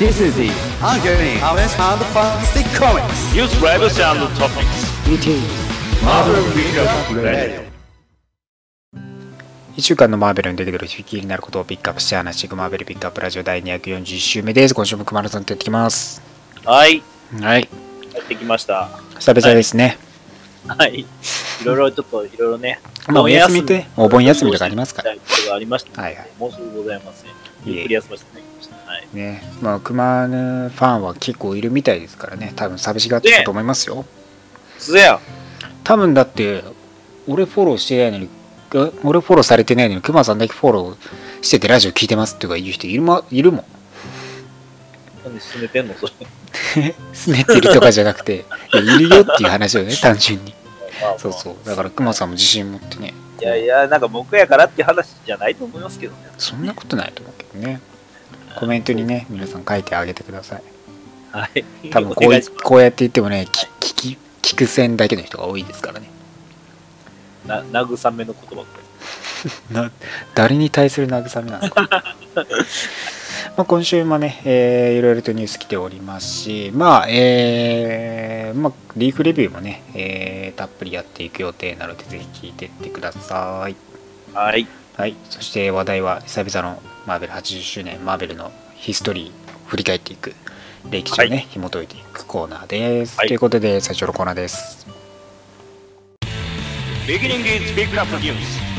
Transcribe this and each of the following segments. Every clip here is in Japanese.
This is the ongoing Harvest and Fantastic Comics. News Rivals and Topics. It is Marvel Recap Radio. 1週間のマーベルに出てくる気になることをピックアップして話していくマーベルピックアップラジオ第241週目です。今週も熊野さんとやってきます。はい、はい。やってきました。久々ですね。はい。いろいろちょっと、いろいろね。まあお休みって、お盆休みとかありますから。はいはい。もうすぐございますね。いえゆっくり休ませていただきました。はい。ね。まあ、熊野ファンは結構いるみたいですからね。多分寂しがってたと思いますよ。すや多分だって、俺フォローしてないのに、あ俺フォローされてないのに、熊さんだけフォローしててラジオ聞いてますとか言う人いる,、ま、いるもん。なんで進めてんの？それ。すねってるとかじゃなくて、いやいるよっていう話をね、単純に。まあまあそうそう。だから熊さんも自信持ってね。いやいや、なんか僕やからって話じゃないと思いますけどね。そんなことないと思うけどね。コメントにね、皆さん書いてあげてください。はい。多分こうこうやって言ってもね、き聞き、聞く線だけの人が多いですからね。な慰めの言葉 な誰に対する慰めなのか。まあ今週もね、えーいろいろとニュース来ておりますし、まあ、えーまあ、リーフレビューもね、えーたっぷりやっていく予定なので、ぜひ聞いてってください。はい。はい、そして話題は久々のマーベル80周年、マーベルのヒストリーを振り返っていく、歴史をね、はい紐解いていくコーナーです。はいということで、最初のコーナーです。Beginning is Pick Up News.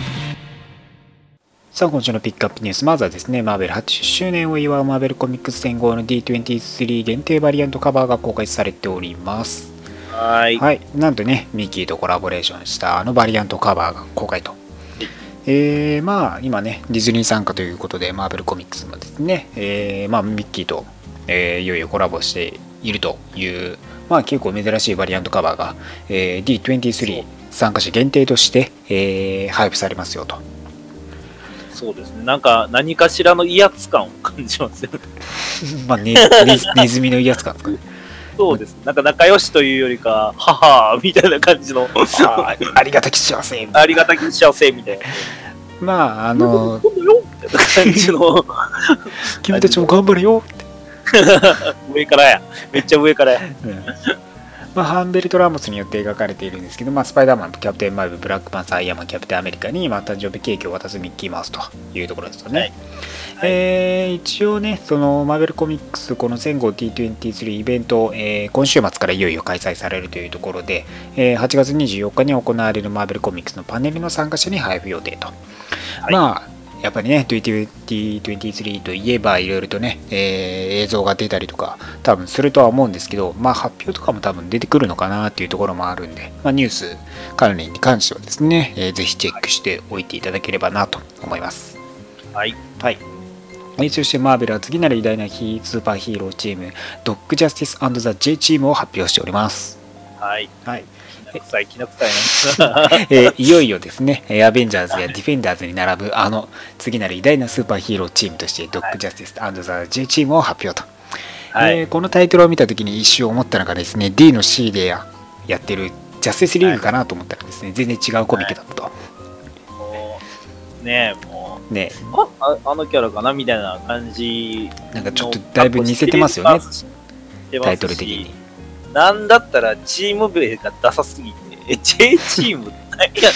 さあ、今週のピックアップニュース、まずはですね、マーベル80周年を祝うマーベルコミックス戦後の D23 限定バリアントカバーが公開されております。はい。はい、なんとね、ミッキーとコラボレーションしたあのバリアントカバーが公開と。えー、まあ、今ね、ディズニー参加ということで、マーベルコミックスもですね、えー、まあ、ミッキーと、えーいよいよコラボしているという、まあ、結構珍しいバリアントカバーが、えー D23 参加者限定として、えー配布されますよと。そうですね。なんか、何かしらの威圧感を感じますよね。まあ、ネズミのやつかとかね。そうです。なんか仲良しというよりか、ははみたいな感じの、あーありがたき幸せ。ありがたき幸せみたいな。まあ、あの、今度よみたいな感じの、君たちも頑張れよって。上からや。めっちゃ上からや。うんまあ、ハンベルト・ラモスによって描かれているんですけど、まあ、スパイダーマンとキャプテン・マーベル、ブラックパンサー、アイアンマン、キャプテン・アメリカに、まあ、誕生日ケーキを渡すミッキーマウスというところですよね。はいえー一応ね、そのマーベルコミックス、この前後 T23 イベント、えー今週末からいよいよ開催されるというところで、えー8月24日に行われるマーベルコミックスのパネルの参加者に配布予定と。いまあやっぱりね、T23 といえばいろいろとね、えー映像が出たりとか、多分するとは思うんですけど、まあ発表とかも多分出てくるのかなっていうところもあるんで、まあ、ニュース関連に関してはですね、えーぜひチェックしておいていただければなと思います。はい。はい。えーそしてマーベルは次なる偉大なヒースーパーヒーローチーム、ドッグジャスティスザ・ J チームを発表しております。はい。はい。臭い、きな臭いな。えーいよいよですね、えーアベンジャーズやディフェンダーズに並ぶあの次なる偉大なスーパーヒーローチームとして、ドッグジャスティスザ・ J チームを発表と。はい。えーこのタイトルを見たときに一瞬思ったのがですね、D の C でややってるジャスティスリーグかなと思ったらですね、全然違うコミックだったと。もう、ねえ、もね、う、あああのキャラかなみたいな感じの。なんかちょっとだいぶ似せてますよねタイトル的に。。なんだったらチーム名がダサすぎて、え J チーム何や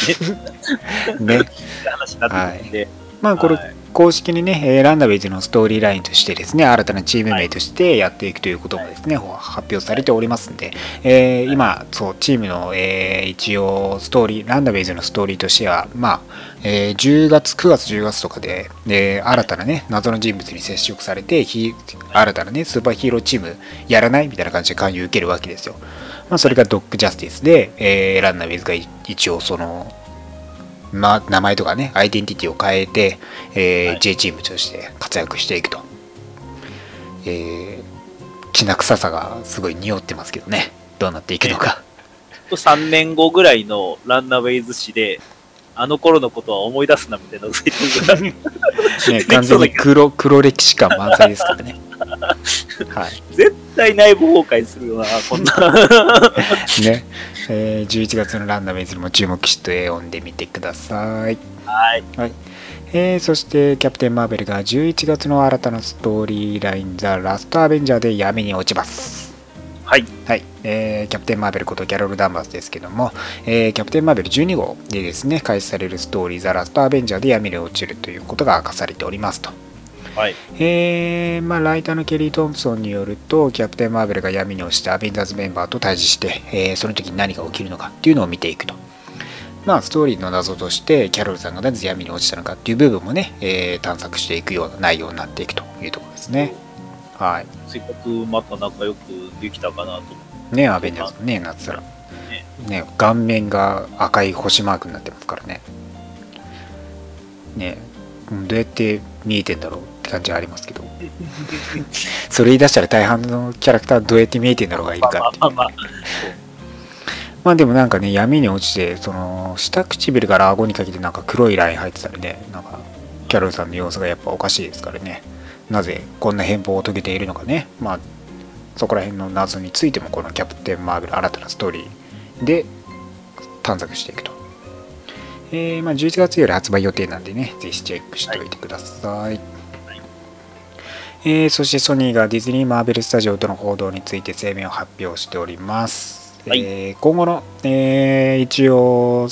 ねんっ ね。て話になってくるんで。まあこれはい公式にね、えーランダウェイズのストーリーラインとしてですね、新たなチーム名としてやっていくということもですね、発表されておりますんで、えー今、そう、チームの、えー一応、ストーリー、ランダウェイズのストーリーとしては、まあ、えー10月、9月、10月とかで、えー新たなね、謎の人物に接触されて、ヒ新たなね、スーパーヒーローチームやらないみたいな感じで勧誘を受けるわけですよ。まあ、それがドッグジャスティスで、えーランダウェイズが一応、その、まあ、名前とかね、アイデンティティを変えて、えーはい J チームとして活躍していくと。えー、きな臭さがすごい匂ってますけどね。どうなっていくのか。3年後ぐらいのランナーウェイズ誌で、あの頃のことは思い出すなみたいな ね、完全に黒黒歴史感満載ですからね。はい。絶対内部崩壊するよな、こんな。ね。えー11月のランナーウェイズにも注目して読んでみてください。はい。えーそしてキャプテン・マーベルが11月の新たなストーリーライン、ザ・ラスト・アベンジャーで闇に落ちます。はい。はい、えーキャプテン・マーベルことキャロル・ダンバースですけども、えーキャプテン・マーベル12号でですね、開始されるストーリー、ザ・ラスト・アベンジャーで闇に落ちるということが明かされておりますと。はい。えーまあ、ライターのケリー・トンプソンによると、キャプテン・マーベルが闇に落ちてアベンジャーズメンバーと対峙して、えーその時に何が起きるのかっていうのを見ていくと。まあ、ストーリーの謎として、キャロルさんがなぜ闇に落ちたのかっていう部分もね、えー探索していくような内容になっていくというところですね。はい。せっかくまた仲良くできたかなと。ね、アベンジャーズもね、なってたら。ね、顔面が赤い星マークになってますからね。ね、うんどうやって見えてんだろうって感じはありますけど。それ言い出したら大半のキャラクターどうやって見えてんだろうがいいかってまあまあまあ。まあでもなんかね、闇に落ちて、その、下唇から顎にかけてなんか黒いライン入ってたりね、なんか、キャロルさんの様子がやっぱおかしいですからね。なぜこんな変貌を遂げているのかね。まあ、そこら辺の謎についても、このキャプテン・マーベル新たなストーリーで探索していくと。えーまあ、11月より発売予定なんでね、ぜひチェックしておいてください。えーそしてソニーがディズニー・マーベル・スタジオとの報道について声明を発表しております。はいえー今後の、えー一応、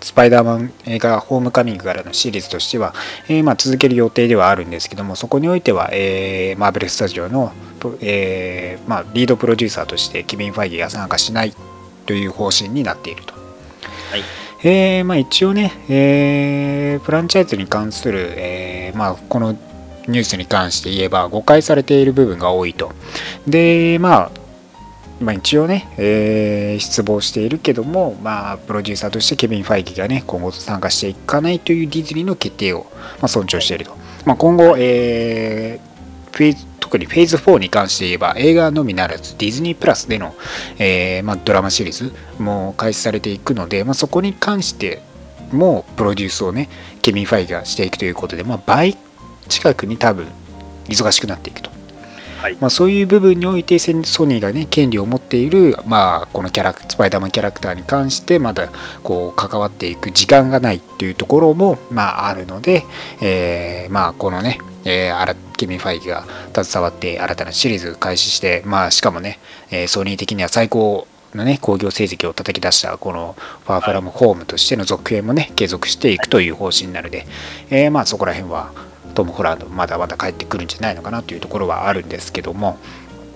スパイダーマン映画ホームカミングからのシリーズとしては、えーまあ、続ける予定ではあるんですけども、そこにおいては、えーマーベル・スタジオの、えーまあ、リードプロデューサーとしてケビン・ファイギーが参加しないという方針になっていると。はい。えーまあ、一応ね、えーフランチャイズに関する、えーまあ、このニュースに関して言えば誤解されている部分が多いと。で、まあ、まあ、一応ね、えー失望しているけども、まあ、プロデューサーとしてケビン・ファイギがね、今後参加していかないというディズニーの決定を、まあ、尊重していると。まあ、今後、えーフェーズ特にフェーズ4に関して言えば映画のみならずディズニープラスでの、えーまあ、ドラマシリーズも開始されていくので、まあ、そこに関してもプロデュースをねケビン・ファイギがしていくということで、まあ、倍近くに多分忙しくなっていくと。まあ、そういう部分においてソニーがね権利を持っている、まあ、このキャラスパイダーマンキャラクターに関してまだこう関わっていく時間がないっていうところも、まあ、あるので、えーまあ、このね、えーケビン・ファイギが携わって新たなシリーズ開始して、まあ、しかもね、えーソニー的には最高のね興行成績を叩き出したこのファーフラムホームとしての続編もね継続していくという方針なので、えーまあそこら辺はトム・ホランドまだまだ帰ってくるんじゃないのかなというところはあるんですけども、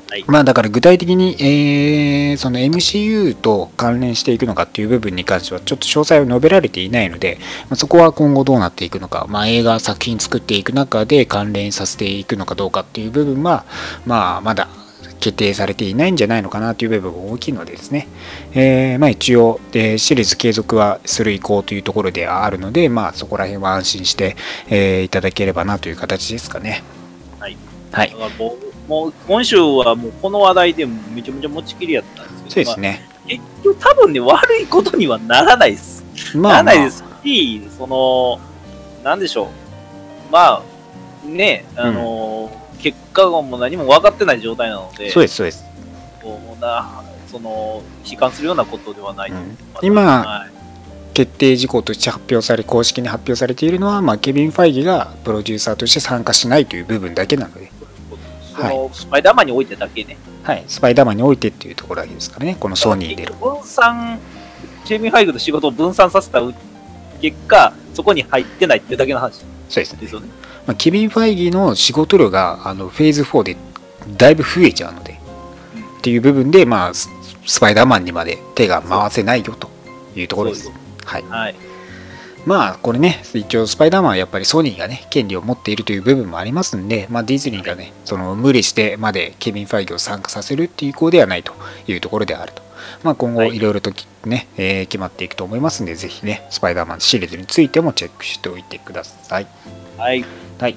はい。まあだから具体的に、えーその MCU と関連していくのかっていう部分に関してはちょっと詳細を述べられていないので、まあ、そこは今後どうなっていくのか、まあ、映画作品作っていく中で関連させていくのかどうかっていう部分は、まあ、まだ決定されていないんじゃないのかなという部分が大きいのでですね、えーまあ、一応、えーシリーズ継続はする意向というところであるので、まあ、そこら辺は安心して、えーいただければなという形ですかね。はい。はいもう、もう今週はもうこの話題でめちゃめちゃ持ちきりやったんですけど、そうですね。まあ結局多分ね、悪いことにはならないです。まあ、まあならないですし、その、なんでしょう。まあ、ね、あの、結果がもう何も分かってない状態なので、そうです、そうです。こうなその、悲観するようなことではない。うん。今はい。決定事項として発表され公式に発表されているのは、まあ、ケビン・ファイギがプロデューサーとして参加しないという部分だけなので、その、スパイダーマンにおいてだけね。はい、スパイダーマンにおいてっていうところだけですからねこのソニーで。る分散、ケビン・ファイグの仕事を分散させた結果、そこに入ってないっていうだけの話そうですね、ですよね。まあ、ケビン・ファイギの仕事量があのフェーズ4でだいぶ増えちゃうので、うんっていう部分で、まあ、ススパイダーマンにまで手が回せないよというところですはいはい。まあこれね一応スパイダーマンはやっぱりソニーがね権利を持っているという部分もありますんで、まあ、ディズニーがねその無理してまでケビン・ファイギを参加させるっていう意向ではないというところであると、まあ、今後はいいろいろときね、えー決まっていくと思いますんでぜひねスパイダーマンシリーズについてもチェックしておいてくださいはい。はい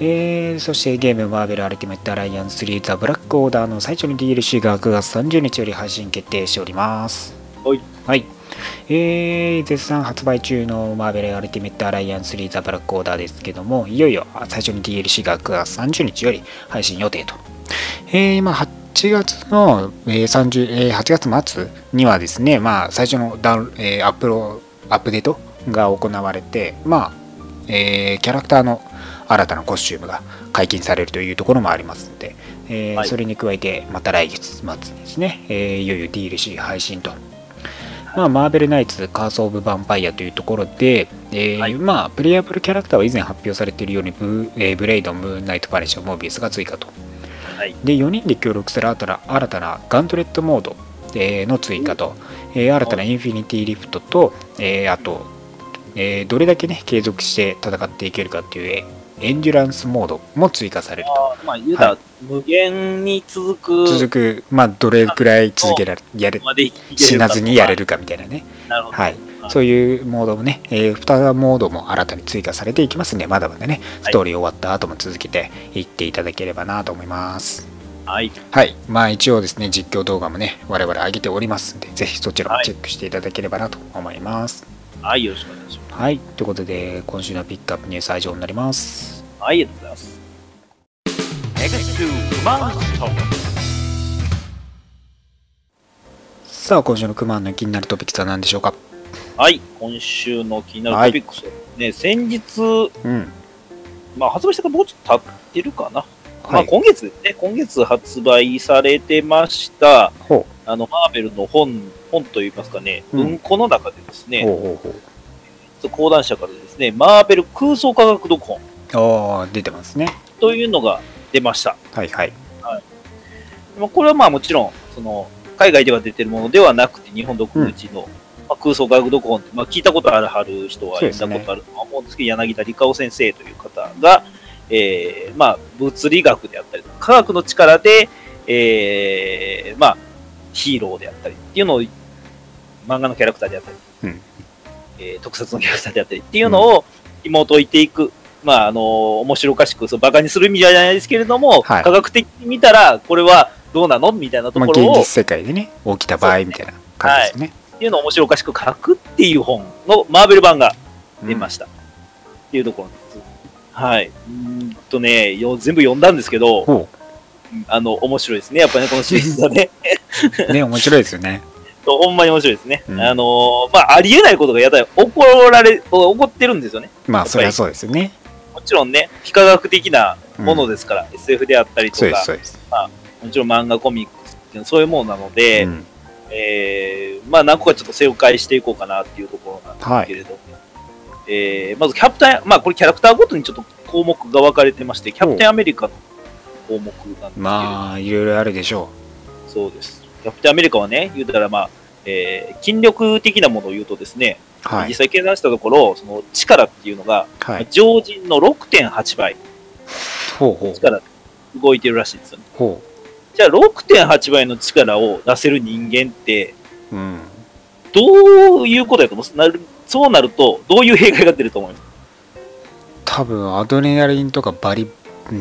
えーそしてゲームマーベルアルティメットアライアンス3ザ・ブラックオーダーの最初の DLC が9月30日より配信決定しておりますはい。はい。えー、絶賛発売中のマーベルアルティメットアライアンス3ザ・ブラックオーダーですけども、いよいよ最初に DLC が9月30日より配信予定と。えー、まあ8月の、えー30えー8月末にはですね、まあ最初のダウン、えーアップロアップデートが行われて、まあ、えーキャラクターの新たなコスチュームが解禁されるというところもありますので、えーはいそれに加えてまた来月末ですね、えーいよいよ DLC 配信と。まあ、マーベルナイツ、カース・オブ・ヴァンパイアというところで、えーはいまあ、プレイヤブルキャラクターは以前発表されているようにブ,、えーブレイド、ムーンナイト・パレッション、モービウスが追加と。はい。で4人で協力する新たな新たなガントレットモード、えーの追加と、えー新たなインフィニティリフトと、えーあと、えーどれだけね継続して戦っていけるかっていうえーエンデュランスモードも追加されると。あーまあ、言うたら、は無限に続く。続くまあどれくらい続けられやれ死なずにやれるかみたいなね。なるほど。はい。はい。そういうモードもね、え2モードも新たに追加されていきますんでまだまだねストーリー終わった後も続けていっていただければなと思います。はい。はい、まあ一応ですね、実況動画もね、我々上げておりますんで、ぜひそちらもチェックしていただければなと思います。はい、よろしくお願いしまはい、ということで、今週のピックアップニュースは以上になります。す。はい、ありがとうございます。X2 Monster. さあ、今週のクマンの気になるトピックスは何でしょうか？はい、今週の気になるトピックスはね、先日、うん。まあ、発売してからもうちょっと経ってるかな。まあ、はい。今月ね、今月発売されてました、ほあの、マーベルの本、本といいますかね、うん文庫の中でですう。ね、ほうほうほう。講談社からですね、マーベル空想科学読本ああ、出てますね。というのが出ました。はいはい。まあこれはまあもちろん、その、海外では出てるものではなくて、日本独自の、まあ、空想科学読本って、まあ、聞いたことあるはる人はそうですね読んだことあるとは思うんですけど、柳田理香先生という方が、えー、まあ、物理学であったり科学の力で、えー、まあ、ヒーローであったりっていうのを、漫画のキャラクターであったり、うんえー特撮のキャラクターであったりっていうのを紐解いていく、まあ、あの面白おかしく、そうバカにする意味じゃないですけれども、はい科学的に見たら、これはどうなのみたいなとまあ、ころを、現実世界でね、起きた場合みたいな感じですね。っていうのを面白おかしく書くっていう本のマーベル版が出ましした。っていうところです。はい。うーんとね、よ全部読んだんですけど、ほあの、面白いですね。やっぱりね、このシリーズはね。う。ね、面白いですよね。ほんまに面白いですね。うんあのーまあ、ありえないことがやったら起こられ、起こってるんですよね。まあ、そりゃそうですよね。もちろんね、非科学的なうんものですから、SF であったりとか、そうです。もちろん漫画、コミックスっていうのはそういうものなので、うんえー、まあ何個かちょっと正解していこうかなっていうところなんですけれども、えー、まずキャプテン、まあこれキャラクターごとにちょっと項目が分かれてまして、キャプテンアメリカの項目なんですけれども、まあ、いろいろあるでしょそうです。キャプテンアメリカはね、言うたらまあ、えー、筋力的なものを言うとですね、う。はい実。際計算したところ、その力っていうのが、はい。常人の6.8倍。力で動いてるらしいんですよね。ほじゃあ6.8倍の力を出せる人間って、う。うん。どういうことやと思う？なるそうなると、どういう弊害が出ると思います？多分、アドレナリンとかバリ、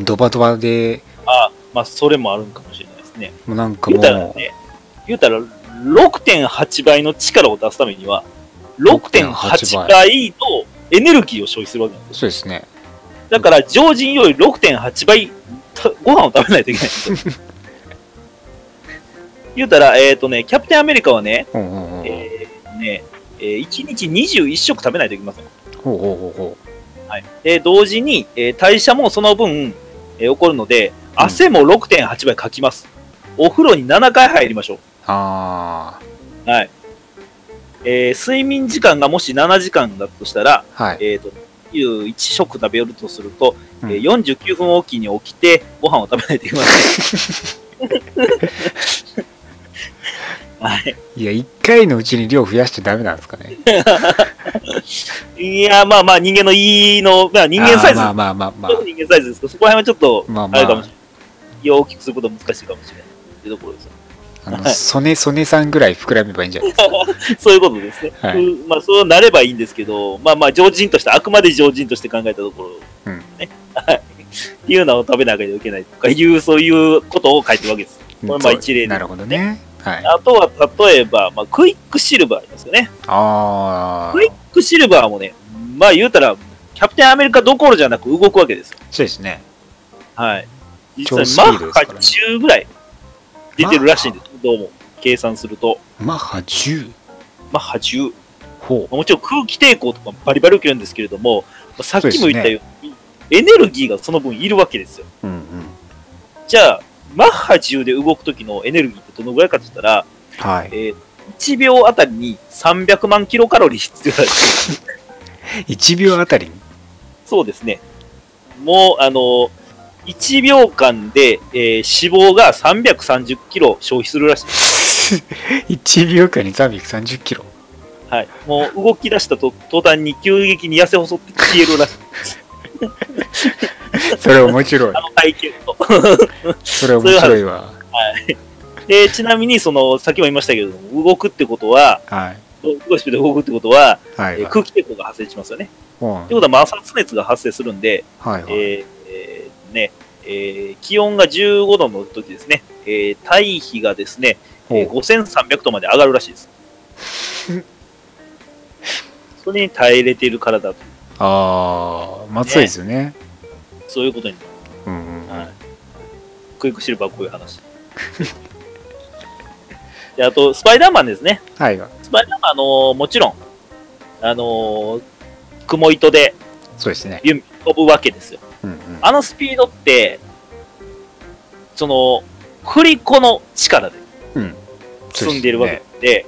ドバドバで、あまあ、それもあるんかもしれないですね。もうなんか言もう、ね、言うたら、6.8倍の力を出すためには、6.8倍のエネルギーを消費するわけなんですよ。そうですね。だから、常人より6.8倍、たご飯を食べないといけないんですよ。言うたら、えっ、とね、キャプテンアメリカはね。えーね、えー1日21食食べないといけません。ほうほうほうほはい。で、同時に、えー代謝もその分、えー起こるので、うん汗も6.8倍かきます。お風呂に7回入りましょう。あう。はい。えー睡眠時間がもし7時間だとしたら、あ、はい。えっ、と、1食食べるとすると、うんえー49分おきに起きて、ご飯を食べないといけません。はい。いや、一回のうちに量増やしちゃダメなんですかね。いや、まあまあ、人間の胃の、まあ人間サイズ、あーまあまあまあまあ。人間サイズですけど、そこら辺はちょっと、まあまああれかもしれない。胃を大きくすることは難しいかもしれない。っていうところですよ。あの、ソネソネさんぐらい膨らめばいいんじゃないですか。そういうことですね。はいうんまあ、そうなればいいんですけど、まあまあ、常人として、あくまで常人として考えたところ、うんね。はい。っていうのを食べなきゃいけないとかいう、そういうことを書いてるわけです。これまあ一例でなるほどね。はい。あとは、例えば、まあ、クイックシルバーありますよね。ああクイックシルバーもね、まあ言うたら、キャプテンアメリカどころじゃなく動くわけですよ。そうですね。はい。実超スピ際、マッハードですからね10ぐらい出てるらしいんです。どうも。計算すると。マッハ10。マッハ10。ほう。もちろん空気抵抗とかバリバリ受けるんですけれども、さっきも言ったように、エネルギーがその分いるわけですよ。うんうん。じゃあ、マッハ10で動く時のエネルギーってどのぐらいかって言ったら、はい。えー1秒あたりに300万キロカロリー必要だし1 秒あたりに？そうですね。もう、あの、1秒間で、えー脂肪が330キロ消費するらしいです。1秒間に330キロ？はい。もう動き出したと途端に急激に痩せ細って消えるらしい。それ面白いあ。の体験と。それ面白いわ。で、ちなみに、その、さっきも言いましたけれども、動くってことは、はい。動くスピで動くってことは、はい。えー空気抵抗が発生しますよね。うんってことは摩擦熱が発生するんで、はいはい。えーえーね、えー気温が15度の時ですね、えー体比がですね、えーほう5300度まで上がるらしいです。それに耐えれている体と、ああ、まずいですよね。そういうことになる。うんうんうん。はいクイックシルバーはこういう話。であと、スパイダーマンですね。はいはい。スパイダーマン、あのーもちろん、あのー雲糸でそうですね。弓飛ぶわけですよ。うんうん。あのスピードって、その、振り子の力でうん。進んでいるわけで、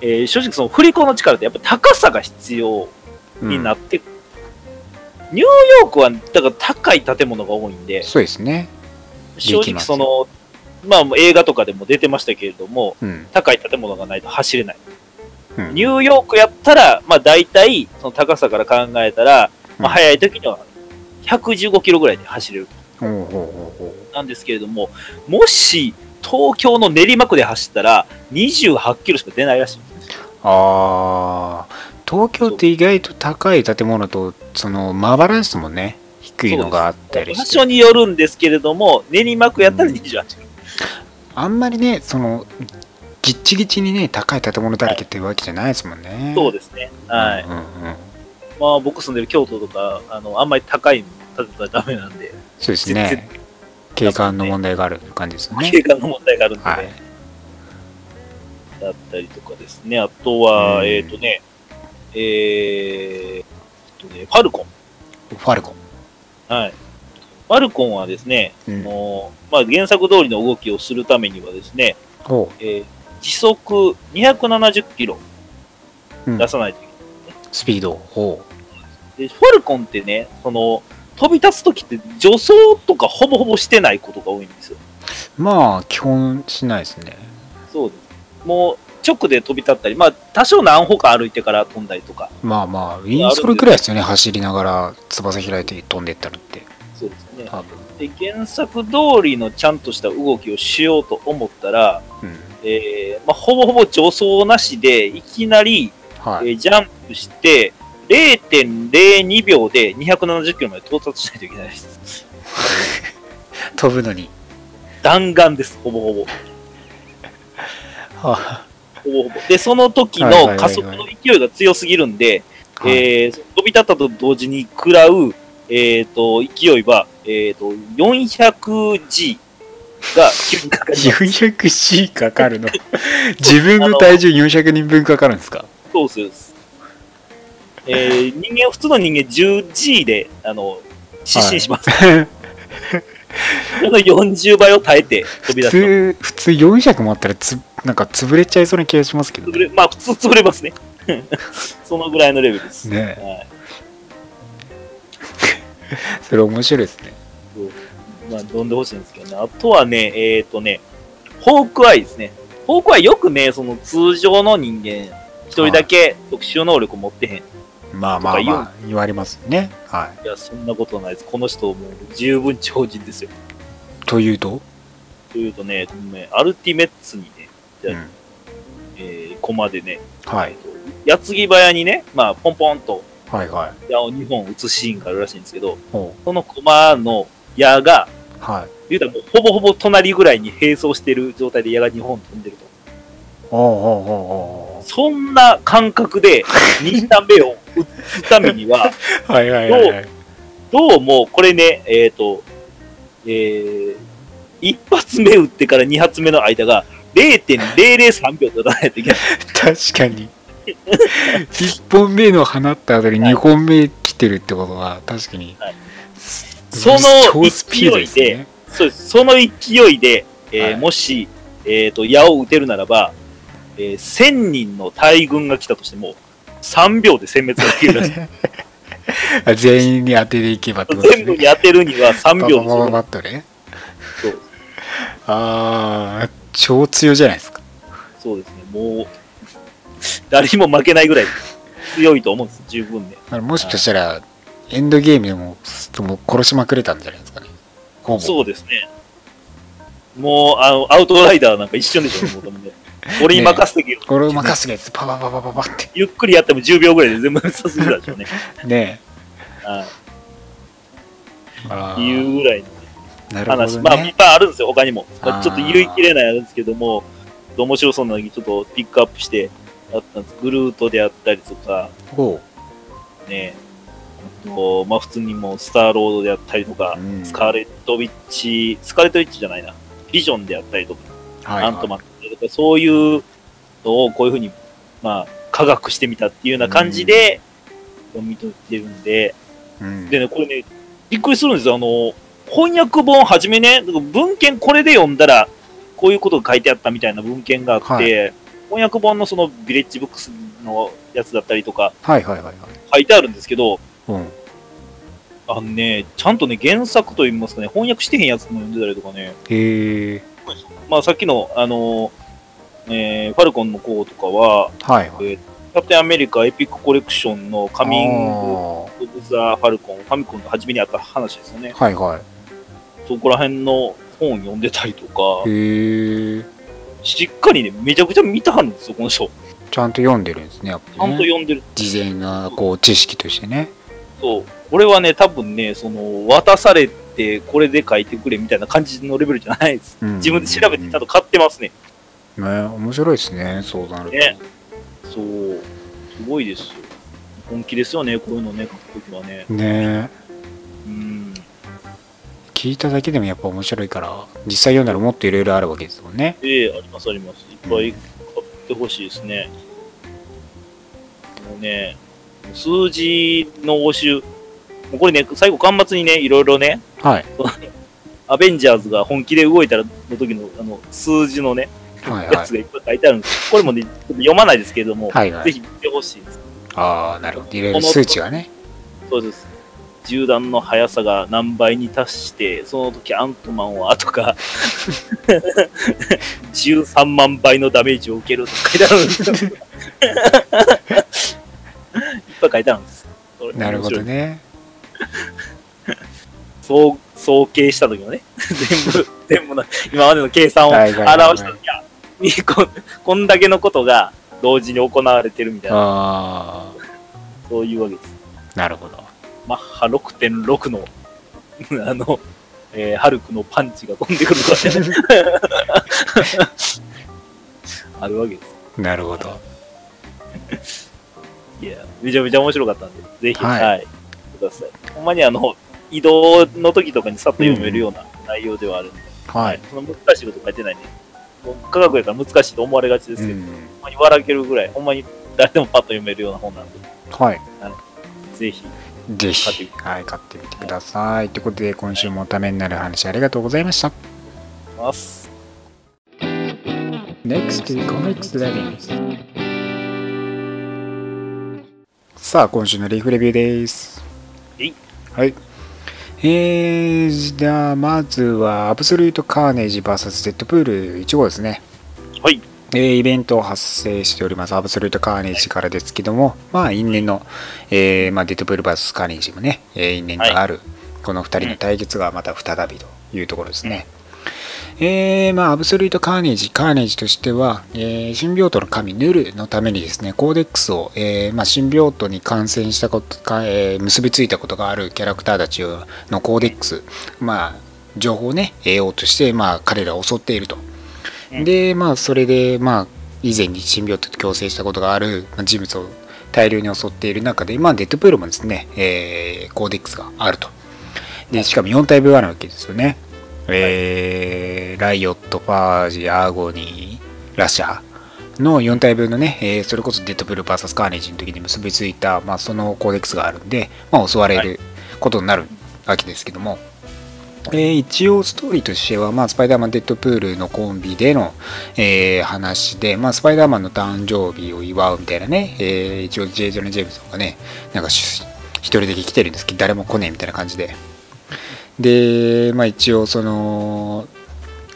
えー正直その振り子の力ってやっぱ高さが必要になっってくる、ニューヨークはだから高い建物が多いんで、そうですね。正直その、まあ映画とかでも出てましたけれども、うん。高い建物がないと走れない。うんニューヨークやったら、まあ大体、その高さから考えたら、まあうん速い時には115キロぐらいで走れる。なんですけれども、もし東京の練馬区で走ったら28キロしか出ないらしいんですよ。う。ああ、東京って意外と高い建物と、その、まばらですもんね。低いのがあったりして。場所によるんですけれども、練馬区やったら28キロ。あんまりね、その、ぎっちぎちにね、高い建物だらけっていうわけじゃないですもんね。そうですね。はい。うんうんうん。まあ僕住んでる京都とか、あの、あんまり高いの建てたらダメなんで、そうです全ね。景観の問題がある感じですよね。景観の問題があるんで、ねはい。だったりとかですね。あとは、うんえっ、とね、えー、とね、ファルコン。ファルコン。はい。ファルコンはですね、うんもうまあ、原作通りの動きをするためにはですね、ほえー時速270キロう。うん出さないといけない。スピード。ほで、ファルコンってね、その、飛び立つときって助走とかほぼほぼしてないことが多いんですよ。う。まあ、基本しないですね。そうです。もう直で飛び立ったり、まあ多少何歩か歩いてから飛んだりとか、まあまあ、インソルぐらいですよね。走りながら翼開いて飛んでったのって。そうですね。多分。で、原作通りのちゃんとした動きをしようと思ったら、うん。えーまあ、ほぼほぼ助走なしで、いきなり、はい。えージャンプして、0.02秒で270キロまで到達しないといけないです。飛ぶのに。弾丸です、ほぼほぼ。はほぼほぼ。で、その時の加速の勢いが強すぎるんで、い。えー飛び立ったと同時に食らう、えー、と勢いは、えー、と 400G が急にかかります。400C かかるの？自分の体重400人分かかるんですか？そうです。えー人間、普通の人間 10G で、あの、失神します。その40倍を耐えて飛び出普すと。通、普通400もあったらつ、なんか潰れちゃいそうな気がしますけどね。まあ、普通潰れますね。そのぐらいのレベルです。ねはい それ面白いですね。まあ、飛んでほしいんですけどね。あとはね、えっ、とね、ホークアイですね。ホークアイよくね、その通常の人間、一人だけ特殊能力持ってへん。いまあまあまあ、言われますよね。はや、そんなことないです。この人もう十分超人ですよ。い。というと？というとね、ねアルティメッツにね、じゃあうん。えー、コマでね、はい。矢継ぎ早にね、まあ、ポンポンとはいはい。矢を2本打つシーンがあるらしいんですけど、ほそのコマの矢が、う。はい。言うたらもうほぼほぼ隣ぐらいに並走してる状態で矢が2本飛んでると。おうおうおうおそんな感覚で2打目を打つためには、うはいはいはいはい。どうもこれね、えっ、と、えー、一発目打ってから2発目の間が0.003秒取らないといけない。確かに。1本目の放った後に2本目来てるってことは、確かに、はいすその超スピードですね。そうです。その勢いで、えーはいもし、えっ、と、矢を撃てるならば、えー1000人の大軍が来たとしても、3秒で殲滅ができるらしい。あ 全員に当てていけばってことね。全部に当てるには3秒でバああ、超強じゃないですか。そうですね。もう、誰にも負けないぐらい強いと思うんです。十分ね。もしかしたら、エンドゲームでももう殺しまくれたんじゃないですかね。そうですね。もう、あの、アウトライダーなんか一瞬でしょもうね。俺に任せてけよ。これを任せるやつ、パパパパパパって。ゆっくりやっても10秒ぐらいで全部さするでしょうね。ねはあい。いうぐらいのーなるほ話。どまあ、いっね。ぱいあるんですよ、他にも。まああーちょっと言い切れないんですけども、面白そうなのにちょっとピックアップしてあったんです。グルートであったりとか、ほね、あとまあ普通にもうスターロードであったりとか、うんスカーレットウィッチ、スカーレットウィッチじゃないな、ビジョンであったりとか、う。はい、アントマンでそういうのをこういうふうに、まあ、科学してみたっていうような感じで読み取ってるんで、うん。でね、これね、びっくりするんですよ。あの、翻訳本はじめね、文献これで読んだら、こういうことが書いてあったみたいな文献があって、は翻訳本のそのビレッジブックスのやつだったりとかはいはいはいはい。書いてあるんですけど、うん。あのね、ちゃんとね、原作といいますかね、翻訳してへんやつも読んでたりとかね、へえ。まあさっきの、あの、えーファルコンの子とかは、はいはい。キャプテンアメリカエピックコレクションのカミング・オブ・ザ・ファルコン、ファミコンの初めにあった話ですよね。はいはそこら辺の本読んでたりとかい。、へえ。しっかりね、めちゃくちゃ見たんですよ、この人。ちゃんと読んでるんですね、やっちゃん。と読んでる。事前な、こう、知識としてね。そう。俺はね、多分ね、その、渡されて、これで書いてくれみたいな感じのレベルじゃないです。うん自分で調べてちゃんと買ってますね。ね、面白いですね、そうなると。ね。そう。すごいですよ。本気ですよね、こういうのね、書くときはね。ねうん。聞いただけでもやっぱ面白いから、実際読んだらもっといろいろあるわけですもんね。ええありますあります。いっぱい買ってほしいですね。もうね、数字の応酬、もうこれね、最後、端末にね、いろいろね、はい。アベンジャーズが本気で動いたらの時のあの数字のね、やつ。がいっぱい書いてあるんです。これもね、ちょっと読まないですけれども、はいはいぜひ見てほしいです。ああ、なるほど。いろいろ数値がね。そうです。銃弾の速さが何倍に達して、その時アントマンはとか、13万倍のダメージを受けるとか書いてあるんですよ。いっぱい書いてあるんです。なるほどね。総総計した時のね、全部、全部の今までの計算をはいはいはいはい表した時は、に ここんだけのことが同時に行われてるみたいな、あそういうわけです。あ、なるほど。マッハ6.6の、あの、えーハルクのパンチが飛んでくるとかね。あるわけです。なるほど。いや、めちゃめちゃ面白かったんで、ぜひ、ははいい、ください。ほんまにあの、移動の時とかにさっと読めるような内容ではあるんで、はい。その難しいこと書いてないんで、もう科学やから難しいと思われがちですけど、うん。ほんまに笑けるぐらい、ほんまに誰でもパッと読めるような本なんで、はい。ぜひ、ぜひ、はい、買ってみてください。ということで、今週もためになる話ありがとうございました。ます。NEXT Comics Reading さあ、今週のリーフレビューです。はい。はい。えー、じゃあ、まずは、アブソリュート・カーネージ VS デッドプール1号ですね。はい。えーイベントを発生しております、アブソリュート・カーネージからですけども、まあ、因縁の、えーまあ、デッドプール VS カーネージもね、えー因縁がある、この2人の対決がまた再びというところですね。えーまあ、アブソリュート・カーネージ、カーネージとしては、えーシンビオートの神ヌルのためにですね、コーデックスを、えーまあ、シンビオートに感染したことか、えー結びついたことがあるキャラクターたちのコーデックス、まあ、情報をね、得ようとして、まあ、彼らを襲っていると。うんで、まあ、それで、まあ、以前にシンビオートと共生したことがあるまあ人物を大量に襲っている中で、まあ、デッドプールもですね、えーコーデックスがあると。で、しかも4体分あるわけですよね。えーライオット、パージ、アーゴニー、ラシャー。の4体分のね、えーそれこそデッドプール VS カーネージの時に結びついた、まあ、そのコーデックスがあるんで、まあ、襲われることになるわけですけども、えー一応ストーリーとしては、まあ、スパイダーマン、デッドプールのコンビでの、えー話で、まあ、スパイダーマンの誕生日を祝うみたいなね、えー一応ジェイジョナ・ジェームズがね、なんかし一人だけ来てるんですけど、誰も来ねえみたいな感じで。で、まあ一応その、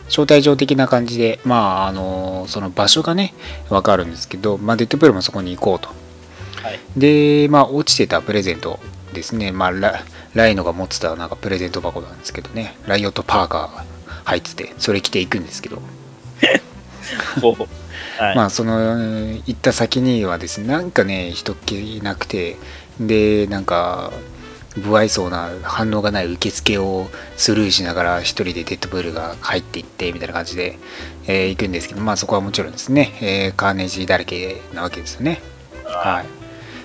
招待状的な感じで、まああの、その場所がね、わかるんですけど、まあデッドプールもそこに行こうと。はい。で、まあ落ちてたプレゼントですね、まあラライノが持ってたなんかプレゼント箱なんですけどね、ライオットパーカーが入ってて、それ着ていくんですけど、はい。まあその行った先にはですねなんかね人っ気なくてでなんか不愛想な反応がない受付をスルーしながら一人でデッドブルが入っていってみたいな感じで、えー行くんですけどまあそこはもちろんですね、えーカーネージだらけなわけですよね。はい。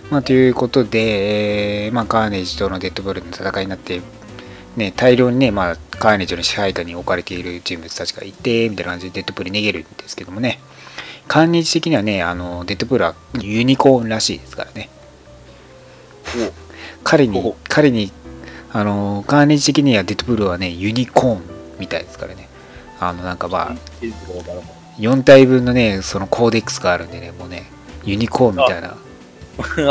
まあということで、えーまあ、カーネージとのデッドブルの戦いになってね、大量にね、まあ、カーネージの支配下に置かれている人物たちがいて、みたいな感じでデッドプールに逃げるんですけどもね、カーネージ的にはね、あのデッドプールはユニコーンらしいですからね。彼にお、彼に、あの、カーネージ的にはデッドプールはね、ユニコーンみたいですからね。あの、なんかまあ、4体分のね、そのコーデックスがあるんでね、もうね、ユニコーンみたいな、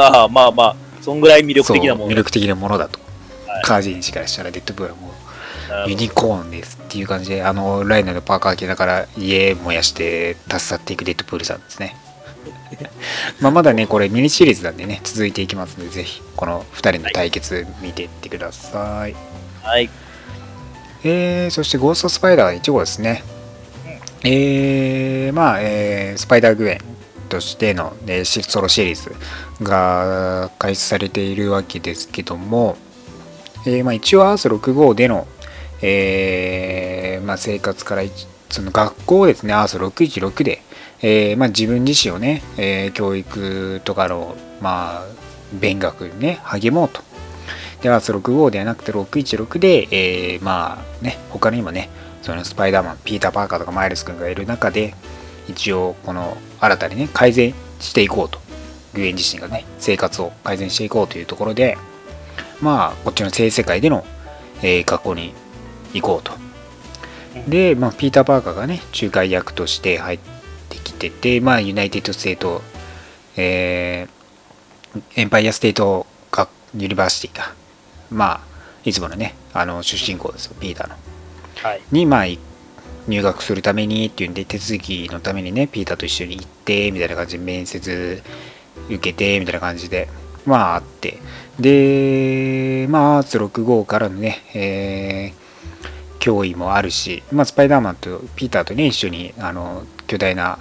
あ あ、まあまあ、そんぐらい魅力的なもの。魅力的なものだと。はいカージン氏からしたらデッドプールはもう、ユニコーンですっていう感じで、あの、ライナーのパーカー着ながら家燃やして立ち去っていくデッドプールさんですね。まあまだね、これミニシリーズなんでね、続いていきますので、ぜひ、この2人の対決見ていってください。はい。えー、そしてゴーストスパイダー1号ですね。えー、まあ、えースパイダーグエンとしての、えーシソロシリーズが開始されているわけですけども、えーまあ、一応アース6号での、えーまあ、生活から一その学校をですねアース616で、えーまあ、自分自身をね、えー教育とかの、まあ、勉学にね励もうと。でアース6号ではなくて616で、えーまあね他にもねそのスパイダーマンピーター・パーカーとかマイルス君がいる中で一応この新たにね改善していこうと。グエン自身がね生活を改善していこうというところでまあこっちの正世界での、えー学校に行こうと。で、まあ、ピーター・パーカーがね仲介役として入ってきててまあ United State えー Empire State が University かまあいつものねあの出身校ですよ。ピーターの。はい。にまあい入学するためにっていうんで手続きのためにねピーターと一緒に行ってみたいな感じで面接受けてみたいな感じでまああって。でまあアーツ6号からのね、えー脅威もあるし、まあ、スパイダーマンとピーターとね一緒にあの巨大な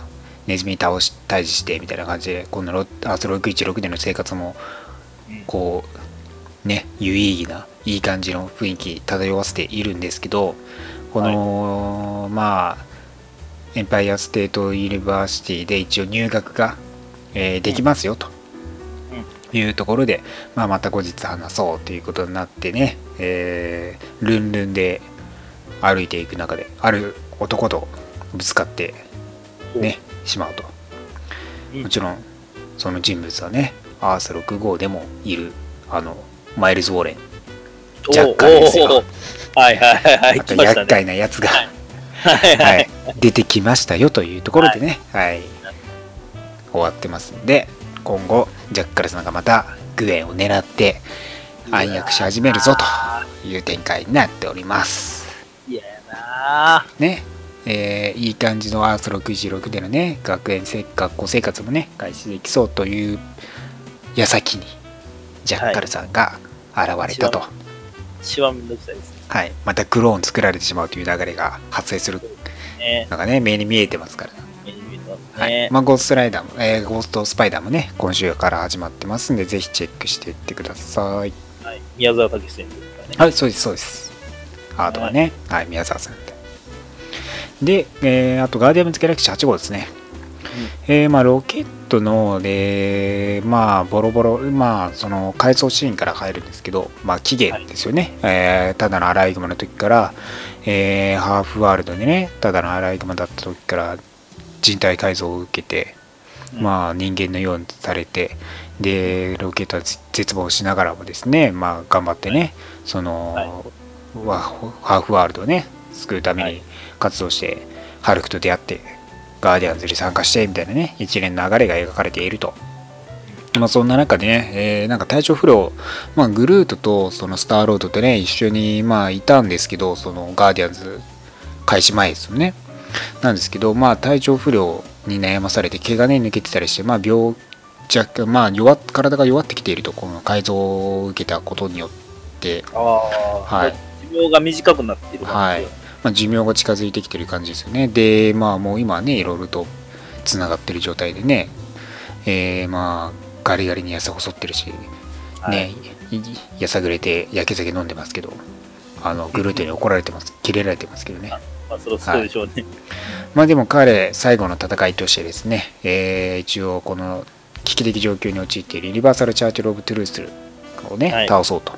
ネズミ倒し退治してみたいな感じでこのアーツ616での生活もこうね有意義ないい感じの雰囲気漂わせているんですけどこの、まあ Empire State University で一応入学が、えーできますよというところで、まあ、また後日話そうということになってね、えールンルンで歩いていく中である男とぶつかってねしまうと。うん。もちろんその人物はねアース6号でもいるあのマイルズ・ウォーレン。おジャッカルですよ。はいはいはいはい。また来ました厄介ね。なやつが、はい。出てきましたよというところでね、はい。終わってますんで今後ジャッカルさんがまたグエンを狙って暗躍し始めるぞという展開になっております。いややなねえーいい感じのアース66でのね学園せ学校生活もね開始できそうという矢先にジャッカルさんが現れたと、一番めんどくさいですはい、またクローン作られてしまうという流れが発生するね。のがね目に見えてますから目に見えてますはいね。まあ、ゴーストライダーも、えーゴーストスパイダーもね、今週から始まってますんで、ぜひチェックしていってください。はい。宮沢武先生ですからね。はい、そうです、そうです。アートはね、はい、宮沢さんで。で、えーあと、ガーディアムズ・ギャラクシー8号ですね。えーまあ、ロケットの、で、まあ、ボロボロ、まあ、その、回想シーンから入るんですけど、まあ、期限ですよね。えーただのアライグマの時から、えーハーフワールドでね、ただのアライグマだった時から人体改造を受けて、うんまあ、人間のようにされてでロケットは絶望しながらもですね、まあ、頑張ってねその、はいわハーフワールドをね救うためにはい活動して、ハルクと出会ってガーディアンズに参加してみたいなね一連の流れが描かれていると。まあ、そんな中でね、えーなんか体調不良、まあ、グルートとそのスターロードとね一緒にまあいたんですけどそのガーディアンズ開始前ですよね。なんですけど、まあ、体調不良に悩まされて毛がね抜けてたりして、まあ、病若干、まあ、弱っ体が弱ってきているとこの改造を受けたことによって、ああ、はい。寿命が短くなっているはいまあ、寿命が近づいてきてる感じですよね。でまあもう今はねいろいろとつながってる状態でね、えーまあガリガリに痩せ細ってるし、はい。ねいやさぐれて焼け酒飲んでますけどあのグルーテンに怒られてます切れられてますけどね。まあ、そろそろでしょうね。まあでも彼最後の戦いとしてですね、えー一応この危機的状況に陥っているユニバーサル・チャーチル・オブ・トゥルースをね、はい。倒そうと、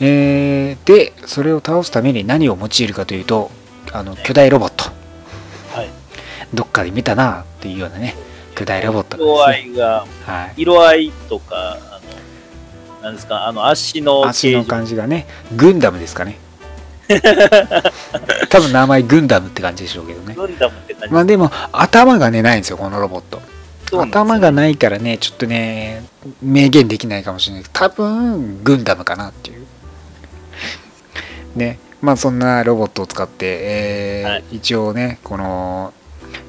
えーでそれを倒すために何を用いるかというとあの巨大ロボット。はい。どっかで見たなっていうようなね巨大ロボットね、合いが、はい、色合いとか、あの、なんですか、あの、足の足の形感じがねグンダムですかね。多分名前グンダムって感じでしょうけどね。グンダムって感じ。まあでも頭がねないんですよこのロボット。頭がないからねちょっとね明言できないかもしれない。けど多分グンダムかなっていうね。まあそんなロボットを使って、えーはい。一応ねこの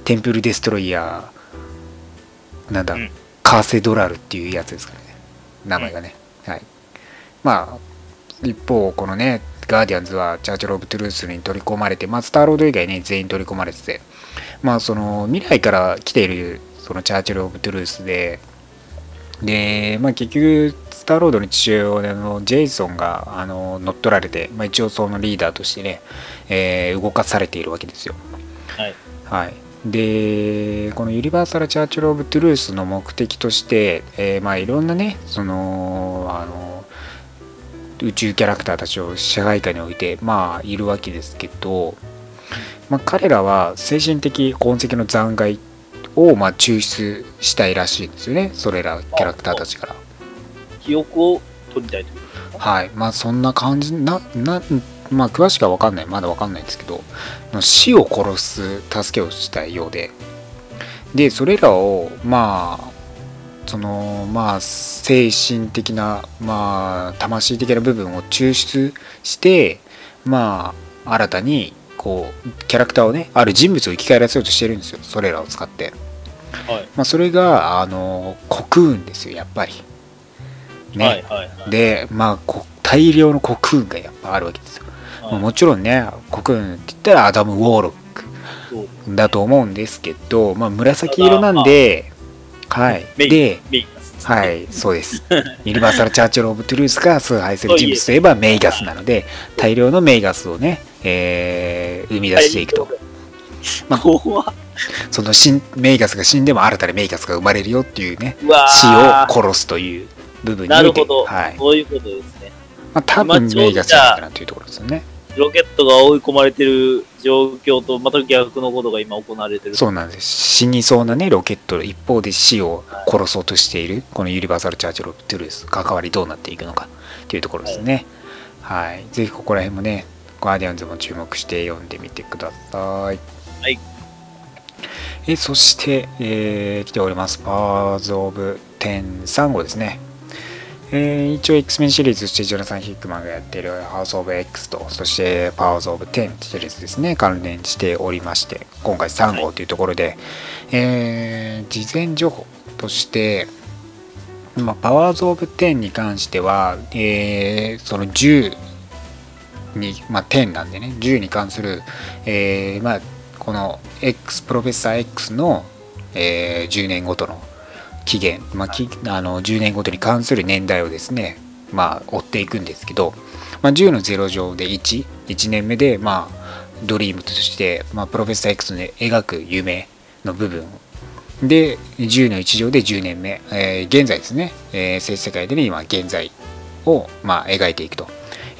テンプルデストロイヤーなんだ、うん。カーセドラルっていうやつですからね。名前がね、はい。まあ一方このねガーディアンズは Church of Truth に取り込まれて、まあ、スターロード以外ね全員取り込まれててまあその未来から来ているその Church of Truth でで、まあ、結局スターロードの父親のジェイソンがあの乗っ取られて、まあ、一応そのリーダーとしてね、えー動かされているわけですよはい。はい、でこの Universal Church of Truth の目的として、えーまあいろんなねそのあの宇宙キャラクターたちを支配下に置いてまあいるわけですけど、まあ、彼らは精神的痕跡の残骸をまあ抽出したいらしいんですよねそれらキャラクターたちから。記憶を取りたいというはい、まあそんな感じな、な、まあ詳しくは分かんない、まだ分かんないですけど、死を殺す助けをしたいようで、で、それらを、まあ、その、まあ、精神的な、まあ、魂的な部分を抽出して、まあ、新たに、こう、キャラクターをね、ある人物を生き返らせようとしてるんですよ、それらを使って。はい。まあ、それが、あの、コクーンですよ、やっぱり。ね。はいはいはい。で、まあ、こ大量のコクーンがやっぱあるわけですよ。はいまあもちろんね、コクーンって言ったらアダム・ウォーロックだと思うんですけど、まあ、紫色なんで、はい。メインで、はい、そうです。ユニバーサル・チャーチル・オブ・トゥルースが崇拝する人物といえばメイガスなので、大量のメイガスをね、えー生み出していくと。まあそのメイガスが死んでも新たなメイガスが生まれるよっていうね、死ーを殺すという部分になるほど。はい。そういうことですね。まあ、多分今ちょうどメイガスじゃないかなというところですよね。ロケットが追い込まれてる状況と、また逆のことが今行われてる。そうなんです。死にそうなね、ロケットの一方で死を殺そうとしている、このユニバーサル・チャーチル・オブ・トゥルース、関わりどうなっていくのかというところですね。はい。ぜひここら辺もね、ガーディアンズも注目して読んでみてください。はい。えそして、えー来ております。パワーズ・オブ10.3号ですね。えー一応 X メンシリーズとしてジョナサン・ヒックマンがやってるハウス・オブ X と、そしてパワーズ・オブ10シリーズですね、関連しておりまして、今回3号というところで、えー事前情報として、まあ、パワーズ・オブ10に関しては、えーその10に、まあ、10なんでね、10に関する、えーまあ、この X、プロフェッサー X の、えー10年ごとの期限、まあ、きあの10年ごとに関する年代をですね、まあ、追っていくんですけど、まあ、10の0乗で1、1年目で、まあ、ドリームとして、まあ、プロフェッサー X で描く夢の部分。で、10の1乗で10年目、えー現在ですね、えー、生世界でね、今、現在を、まあ、描いていくと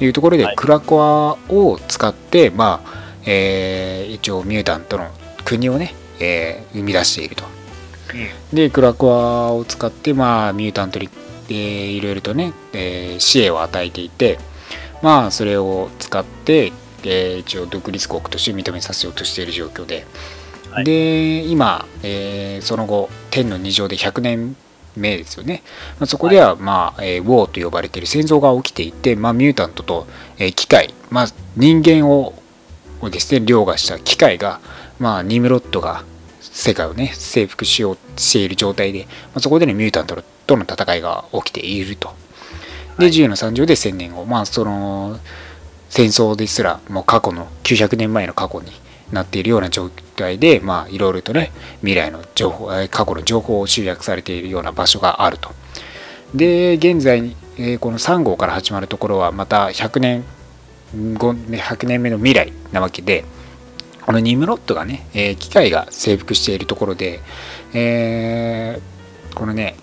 いうところで、はい。クラコアを使って、まあ、えー一応ミュータントの国をね、えー生み出しているとでクラコアを使ってまあミュータントに、えー、いろいろとね、えー、支援を与えていてまあそれを使って、えー一応独立国として認めさせようとしている状況で、はい。で今、えーその後天の二乗で100年目ですよね、まあ、そこでは、まあえーウォーと呼ばれている戦争が起きていて、まあ、ミュータントと、えー機械、まあ、人間ををですね凌駕した機械が、まあ、ニムロットが世界をね征服しようしている状態で、まあ、そこでのミュータントとの戦いが起きていると。で、はい自由の三条で1000年後、まあ、その戦争ですら、もう過去の900年前の過去になっているような状態で、まあ、いろいろとね、未来の情報、えー過去の情報を集約されているような場所があると。で、現在に、えーこの3号から始まるところは、また100年後、ね100年目の未来なわけで、このニムロットがね、えー機械が征服しているところで、えーこのね、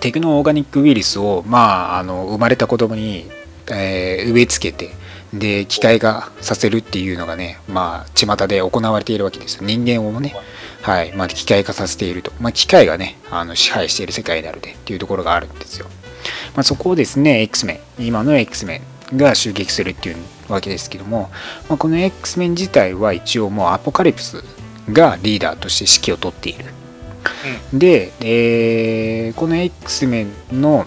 テクノオーガニックウイルスを、まあ、あの生まれた子供に、えー植え付けてで機械化させるっていうのがねまあ巷で行われているわけですよ。人間をねはいまあ、機械化させていると、まあ、機械がねあの支配している世界であるでっていうところがあるんですよ、まあ、そこをですね X メン。今の X メン。が襲撃するっていうわけですけども、まあ、この X メン自体は一応もうアポカリプスがリーダーとして指揮を執っている。で、えーこの X メンの、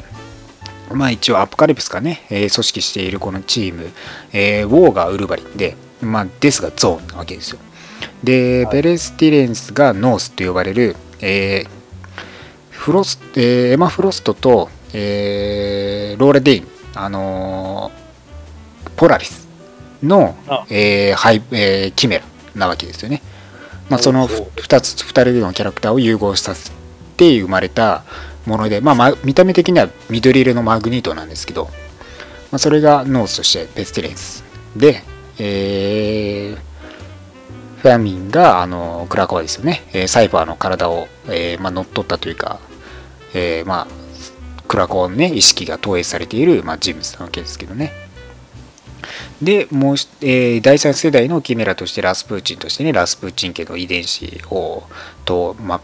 まあ一応アポカリプスがね、えー組織しているこのチーム、えーウォーがウルバリンで、まあですがゾーンなわけですよ。で、はい。ベレスティレンスがノースと呼ばれる、えーフロスえーエマ・フロストと、えーローレ・デイン、あのーポラリスのあ、えーハイえーキメラなわけですよね。まあ、そのおう2つ2人のキャラクターを融合させて生まれたもので、まあ、ま見た目的には緑色のマグニートなんですけど、まあ、それがノースとしてペスティレンスで、えーファミンがあのクラコアですよね、えーサイファーの体を、えーまあ、乗っ取ったというか、えーまあ、クラコアの、ね、意識が投影されている、まあ、人物なわけですけどね。で、もう、えー第3世代のキメラとしてラスプーチンとしてね、ラスプーチン家の遺伝子を、と、ま、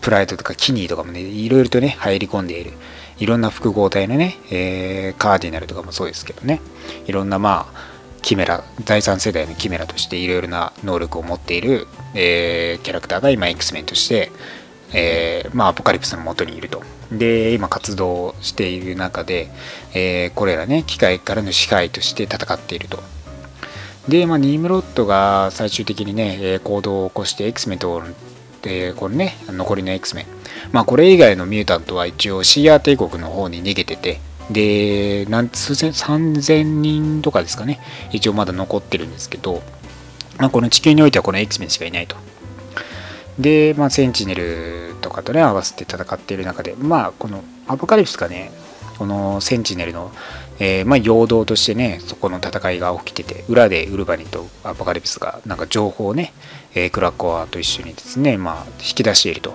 プライドとかキニーとかもね、いろいろとね、入り込んでいる。いろんな複合体のね、えーカーディナルとかもそうですけどね、いろんなまあ、キメラ、第3世代のキメラとしていろいろな能力を持っている、えーキャラクターが今 X メンとして、えーまあ、アポカリプスの元にいると。で、今活動している中で、えーこれらね、機械からの支配として戦っていると。で、まあ、ニームロットが最終的にね、行動を起こして X メンと、で、これね、残りの X メン。まあ、これ以外のミュータントは一応シーア帝国の方に逃げてて、で、なん数千、3000人とかですかね、一応まだ残ってるんですけど、まあ、この地球においてはこの X メンしかいないと。で、まあ、センチネルとかとね、合わせて戦っている中で、まあ、このアポカリプスがね、このセンチネルの、えーまあ、陽動としてね、そこの戦いが起きてて、裏でウルバリンとアポカリプスがなんか情報をね、えークラコアと一緒にですね、まあ、引き出していると。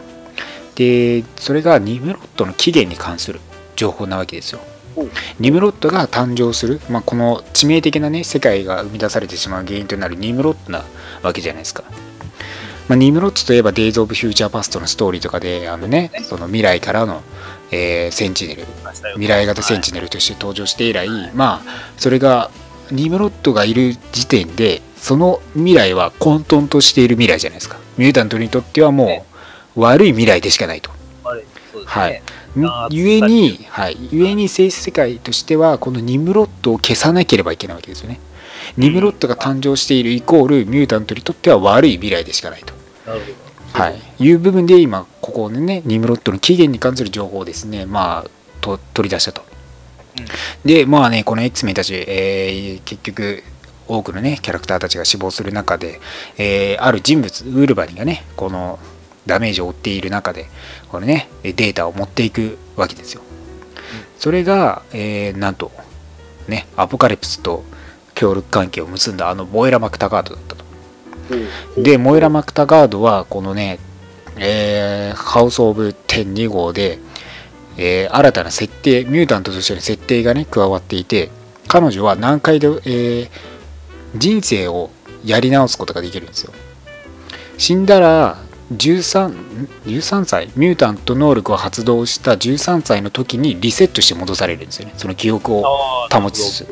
で、それがニムロットの起源に関する情報なわけですよ。ニムロットが誕生する、まあ、この致命的なね、世界が生み出されてしまう原因となるニムロットなわけじゃないですか。まあ、ニムロットといえば、デイズ・オブ・フューチャー・パストのストーリーとかで、あのね、その未来からの、えーセンチネル、未来型センチネルとして登場して以来、まあ、それが、ニムロットがいる時点で、その未来は混沌としている未来じゃないですか。ミュータントにとってはもう、悪い未来でしかないと。はい。ゆえに、はい、ゆえに性質世界としては、このニムロットを消さなければいけないわけですよね。ニムロットが誕生しているイコール、ミュータントにとっては悪い未来でしかないと。なるほど。はい、いう部分で今、ここでね、ニムロットの起源に関する情報をですね、まあ、と取り出したと。で、まあね、この X メンたち、えー結局、多くのね、キャラクターたちが死亡する中で、えーある人物、ウルバリンがね、このダメージを負っている中で、これね、データを持っていくわけですよ。それが、えーなんと、ね、アポカリプスと協力関係を結んだあのモエラ・マクタガードだったと。で、モエラ・マクタガードは、このね、えーハウス・オブ10 2号で、えー新たな設定、ミュータントとしての設定がね、加わっていて、彼女は何回で、えー人生をやり直すことができるんですよ。死んだら、13, 13歳ミュータント能力を発動した13歳の時にリセットして戻されるんですよねその記憶を保ちつつ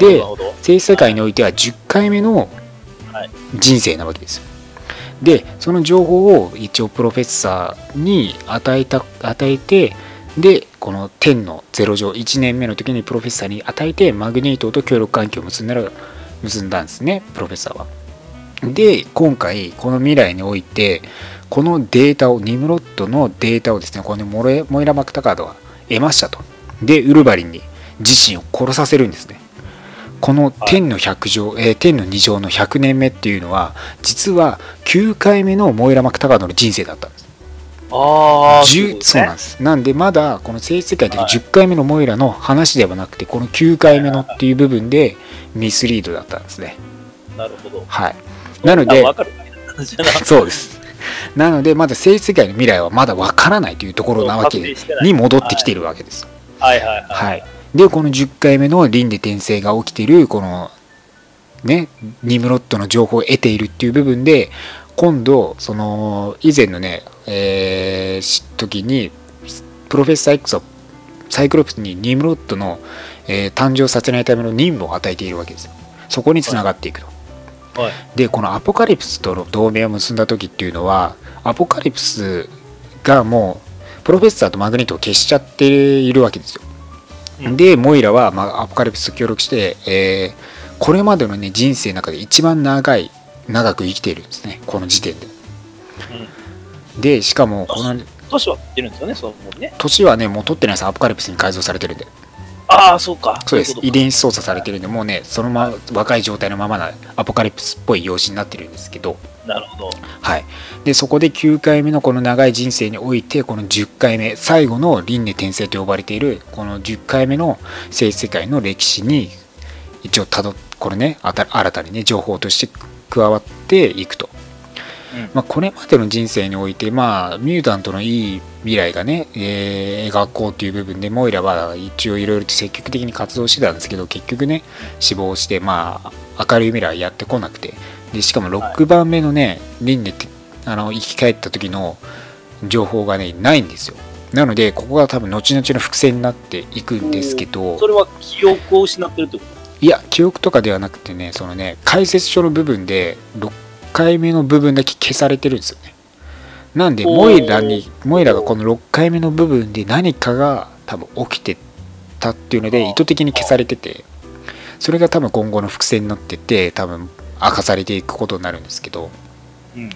で。性世界においては10回目のはい人生なわけですよ。でその情報を一応プロフェッサーに与えた与えてでこの天の0乗1年目の時にプロフェッサーに与えてマグニートと協力関係を結んだら結んだんですねプロフェッサーは。で今回この未来においてこのデータをニムロットのデータをですねこのモレモイラ・マクタカードは得ましたと。でウルヴァリンに自身を殺させるんですね。この天の100乗、えー天の2乗の100年目っていうのは実は9回目のモイラ・マクタカードの人生だった。んですああ、10そうなんでです。なんでまだこの聖世界ではい。10回目のモイラの話ではなくてこの9回目のっていう部分でミスリードだったんですね。す。なるほど。はい。なのでそうです。なのでまだ聖世界の未来はまだわからないというところなわけに戻ってきているわけです。はい。はい。はい。はい、でこの10回目の輪廻転生が起きているこのねニムロットの情報を得ているっていう部分で今度その以前のね、えーし時にプロフェッサー X はサイクロプスにニムロットの、えー誕生させないための任務を与えているわけですよ。そこにつながっていくと、はい。でこのアポカリプスとの同盟を結んだ時っていうのはアポカリプスがもうプロフェッサーとマグニートを消しちゃっているわけですよ。うんでモイラは、まあ、アポカリプスと協力して、えーこれまでの、ね、人生の中で一番長い長く生きているんですね。この時点で。でしかもこの年は出るんですよね、そのもうね。年はねもう取ってないです。アポカリプスに改造されてるんで。ああ、そうか。そうです。遺伝子操作されてるんでもうねそのまま若い状態のままなアポカリプスっぽい容姿になってるんですけど。なるほど。はい、でそこで9回目のこの長い人生においてこの10回目最後の輪廻転生と呼ばれているこの10回目の聖世界の歴史に一応たどこれね新たにね情報として加わっていくと、うん。まあ、これまでの人生においてまあミュータントのいい未来がね、えー描こうという部分でモイラは一応いろいろと積極的に活動してたんですけど結局ね死亡してまあ明るい未来やってこなくて。でしかも6番目のね輪廻ってあの生き返った時の情報がねないんですよ。なのでここが多分後々の伏線になっていくんですけどそれは記憶を失ってるってこいや記憶とかではなくてねそのね解説書の部分で6回目の部分だけ消されてるんですよね。なんでモイラにモイラがこの6回目の部分で何かが多分起きてたっていうので意図的に消されててそれが多分今後の伏線になってて多分明かされていくことになるんですけどとうん。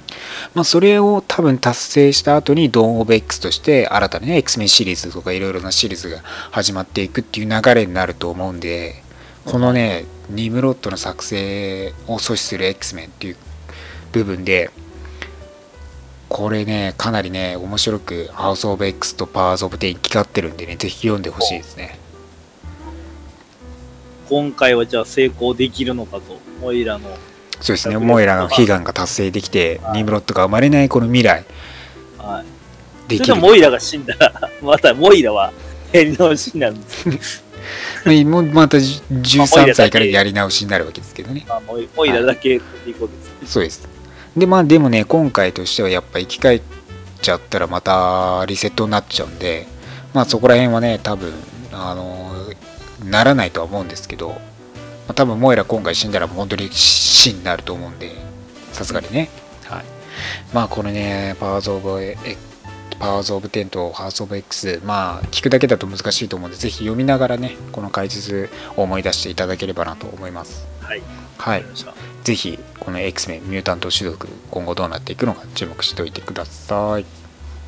まあ、それを多分達成した後にドーン・オブ X として新たなね X メンシリーズとかいろいろなシリーズが始まっていくっていう流れになると思うんでこのねニムロットの作成を阻止する X メンっていう部分でこれねかなりね面白くハウス・オブ X とパワーズ・オブ・テン行き交ってるんでねぜひ読んでほしいですね今回はじゃあ成功できるのかと、モイラの。そうですねモイラの悲願が達成できてニムロットが生まれないこの未来はい。できるモイラが死んだら、またモイラはやり直しになるんです。もうまた13歳からやり直しになるわけですけどねまあ、モイラだけってい。そうです。で、まあでもね、今回としてはやっぱ生き返っちゃったらまたリセットになっちゃうんで、まあそこら辺はね、多分、あのならないとは思うんですけど、まあ、多分モエラ今回死んだら本当に死になると思うんで、さすがにね。はい。まあこれね、パワーズ・オブ・エパワーズ・オブ・テンとハウス・オブ・ X、まあ聞くだけだと難しいと思うんで、ぜひ読みながらね、この解説を思い出していただければなと思います。はい。はい。ぜひこの X メンミュータント種族今後どうなっていくのか注目しておいてください。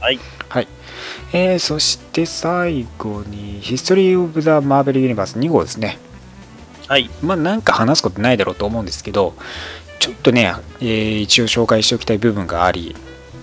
はい。はい。えー、そして最後にヒストリー・オブ・ザ・マーベル・ユニバース2号ですね。はい。まあなんか話すことないだろうと思うんですけど、ちょっとね、えー一応紹介しておきたい部分があり、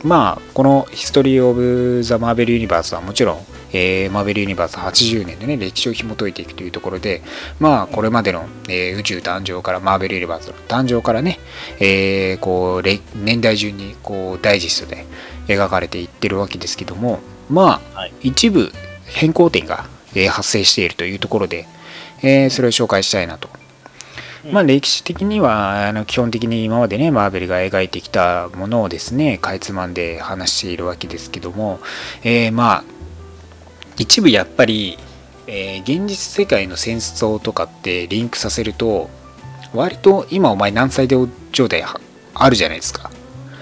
まあこのヒストリー・オブ・ザ・マーベル・ユニバースはもちろん、えーマーベル・ユニバース80年のね歴史を紐解いていくというところで、まあこれまでの、えー宇宙誕生からマーベル・ユニバースの誕生からね、えーこうれ年代順にこうダイジェストで描かれていってるわけですけども、まあ、はい一部変更点が、えー発生しているというところで、えーそれを紹介したいなと。うんまあ、歴史的にはあの基本的に今までねマーベルが描いてきたものをですねかいつまんで話しているわけですけども、えーまあ一部やっぱり、えー現実世界の戦争とかってリンクさせると割と今お前何歳って状態はあるじゃないですか。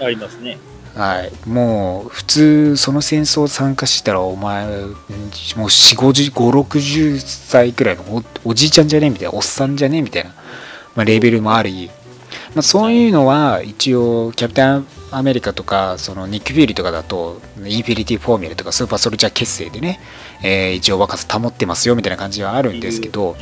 ありますね。はい、もう普通その戦争参加したらお前うんもう4 5 5 60歳くらいのおおじいちゃんじゃねえみたいなおっさんじゃねえみたいな、まあ、レベルもあり、まあ、そういうのは一応キャプテンアメリカとかそのニック・フューリーとかだとインフィニティ・フォーミュラとかスーパーソルジャー血清でね、えー一応若さ保ってますよみたいな感じはあるんですけど、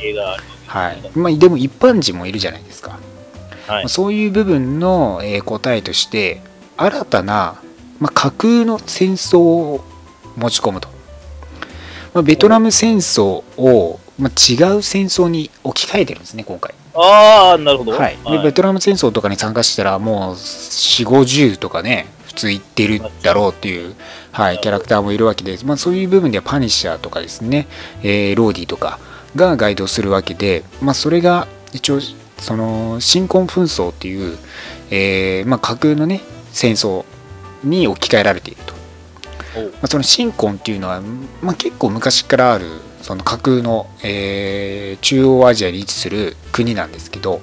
はいまあ、でも一般人もいるじゃないですか。はいまあ。そういう部分の、えー答えとして新たな、まあ、架空の戦争を持ち込むと、まあ、ベトナム戦争を、まあ、違う戦争に置き換えてるんですね今回、ああ、なるほど。はい。でベトナム戦争とかに参加したらもう4 5 0とかね普通言ってるだろうっていう、はい、キャラクターもいるわけで、まあ、そういう部分ではパニッシャーとかですね、えーローディとかがガイドするわけで、まあ、それが一応その新婚紛争っていう、えーまあ、架空のね戦争に置き換えられていると、まあ、その新婚っていうのは、まあ、結構昔からあるその架空の、えー中央アジアに位置する国なんですけど、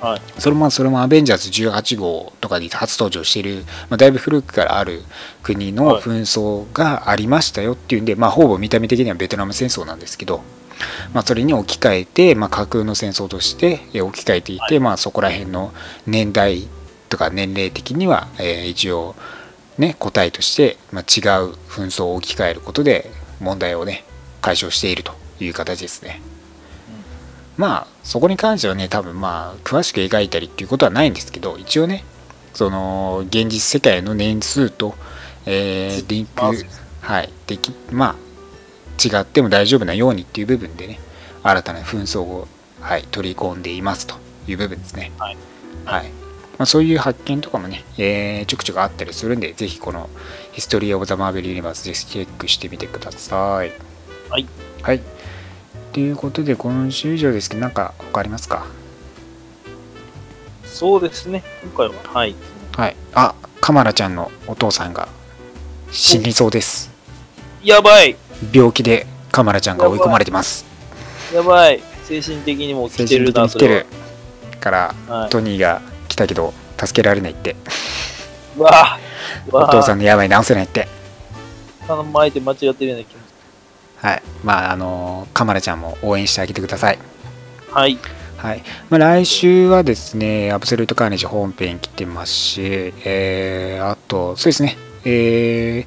はい。それもそれもアベンジャーズ18号とかに初登場している、まあ、だいぶ古くからある国のはい。紛争がありましたよっていうんで、まあ、ほぼ見た目的にはベトナム戦争なんですけど、まあ、それに置き換えて、まあ、架空の戦争としてえー置き換えていて、はい。まあ、そこら辺の年代とか年齢的には、えー一応、ね、答えとして、まあ、違う紛争を置き換えることで問題をね解消しているという形ですね。まあそこに関してはね多分まあ詳しく描いたりっていうことはないんですけど一応ねその現実世界の年数と、えーリンクはいできまあ違っても大丈夫なようにっていう部分でね新たな紛争を、はい、取り込んでいますという部分ですね。はい。はいまあ、そういう発見とかもね、えーちょくちょくあったりするんでぜひこのヒストリー・オブ・ザ・マーベル・ユニバースぜひチェックしてみてくださいはい。はい。ということで、今週以上ですけど、なんか他ありますか？そうですね。今回は、はい。はい。あ、カマラちゃんのお父さんが死にそうです。やばい病気でカマラちゃんが追い込まれてます。やばい精神的にも精来てるな、それるから、は。はい。トニーが来たけど、助けられないって。うわおわ父さんの病治せないって。頼まれて間違ってるような気持ち。はい。まあ、あのカマラちゃんも応援してあげてください。はい。はいまあ、来週はですね、アブソルートカーネージ本編来てますし、えーあと、そうですね、えー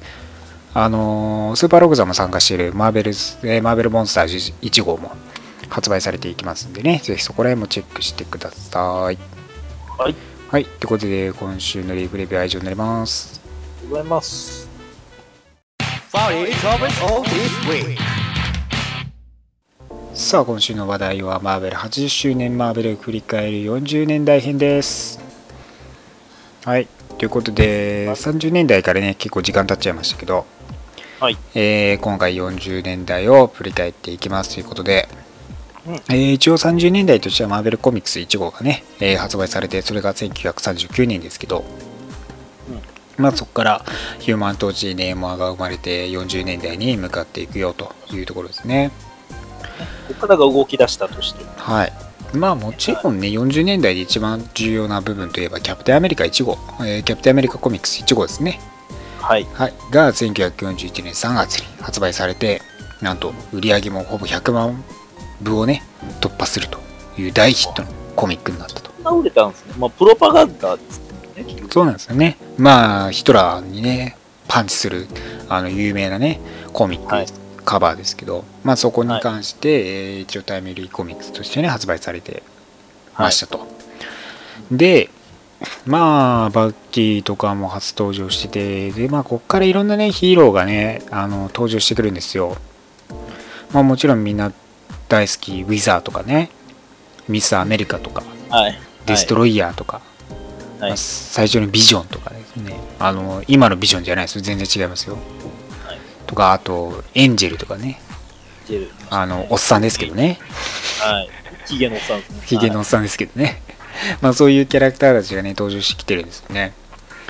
あのースーパーログザも参加しているマーベルズ、えーマーベルモンスター1号も発売されていきますんでね、ぜひそこら辺もチェックしてください。はい。はい、ということで、今週のリーフレビューは以上になります。ありがとうございます。さあ、今週の話題はマーベル80周年マーベル振り返る40年代編です。はい、ということで、30年代からね、結構時間経っちゃいましたけど、はい。えー今回40年代を振り返っていきますということで、うん。えー一応30年代としてはマーベルコミックス1号がね、えー発売されてそれが1939年ですけど、まあそこからヒューマントーチネーマーが生まれて40年代に向かっていくよというところですね。ここからが動き出したとして。はい。まあもちろんね40年代で一番重要な部分といえばキャプテンアメリカ1号、えーキャプテンアメリカコミックス1号ですね。はい。はい、が1941年3月に発売されてなんと売り上げもほぼ100万部をね突破するという大ヒットのコミックになったと。そんな売れたんですね。まあ、プロパガンダですね。結局そうなんですよね。まあヒトラーにねパンチするあの有名なねコミック、はい。カバーですけどまあそこに関して、えー一応タイムリーコミックスとしてね発売されてましたと、でまあバッキーとかも初登場しててでまあこっからいろんなねヒーローがねあの登場してくるんですよ。まあもちろんみんな大好きウィザーとかねミス・アメリカとかはい。デストロイヤーとか、はいまあ最初のビジョンとかですねあの今のビジョンじゃないですよ全然違いますよ、はいとかあとエンジェルとかね。あのおっさんですけどねはい。ヒゲのおっさんですね。ヒゲのおっさんですけどね。まあそういうキャラクターたちがね、登場してきてるんですよね。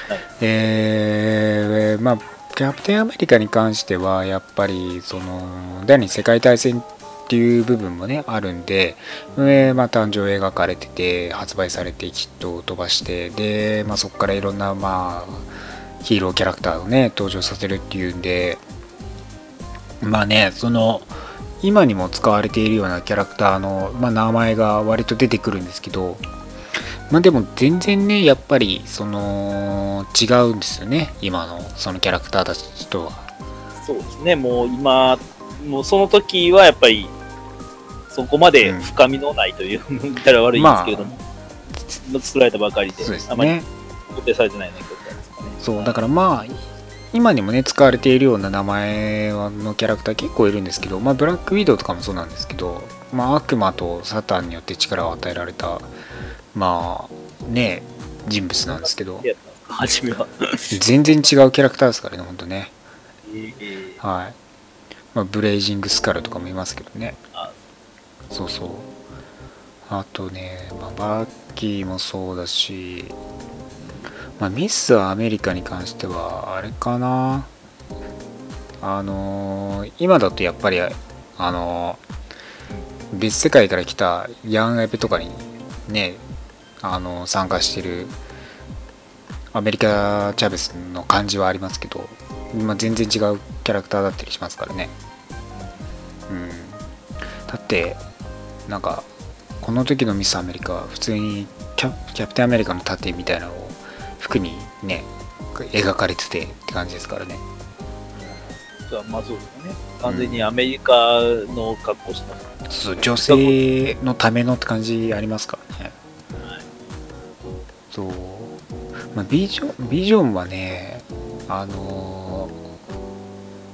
はいえーまあ、キャプテンアメリカに関しては、やっぱり、その、第二次世界大戦っていう部分もね、あるんで、えーまあ、誕生描かれてて、発売されて、ヒットを飛ばして、で、まあ、そこからいろんな、まあ、ヒーローキャラクターをね、登場させるっていうんで、まあね、その、今にも使われているようなキャラクターの、まあ、名前が割と出てくるんですけど、まあでも全然ね、やっぱり、その、違うんですよね。今の、そのキャラクターたちとは。そうですね、もう今、もうその時はやっぱり、そこまで深みのないという、言ったら悪いんですけれども、作られたばかりで、ですあまりね。固定されてないような曲なんですかね。そう、だからまあ、今にもね、使われているような名前のキャラクター結構いるんですけど、まあ、ブラックウィドウとかもそうなんですけど、まあ、悪魔とサタンによって力を与えられた、まあ、ね、人物なんですけど、初めは。全然違うキャラクターですからね、ほんとね。えーはい。まあ、ブレイジングスカルとかもいますけどね。あそうそう。あとね、まあ、バッキーもそうだし、まあ、ミス・アメリカに関しては、あれかな。あのー今だとやっぱり、あのー別世界から来たヤンエペとかにね、あのー参加してるアメリカ・チャベスの感じはありますけど、まあ、全然違うキャラクターだったりしますからね。うん。だって、なんか、この時のミス・アメリカは普通にキャキャプテンアメリカの盾みたいなのを服にね、描かれててって感じですからね。まあそうですよね。完全にアメリカの格好してます。そう女性のためのって感じありますからね。はいそう。まあ、ビジョン、ビジョンはね、あのー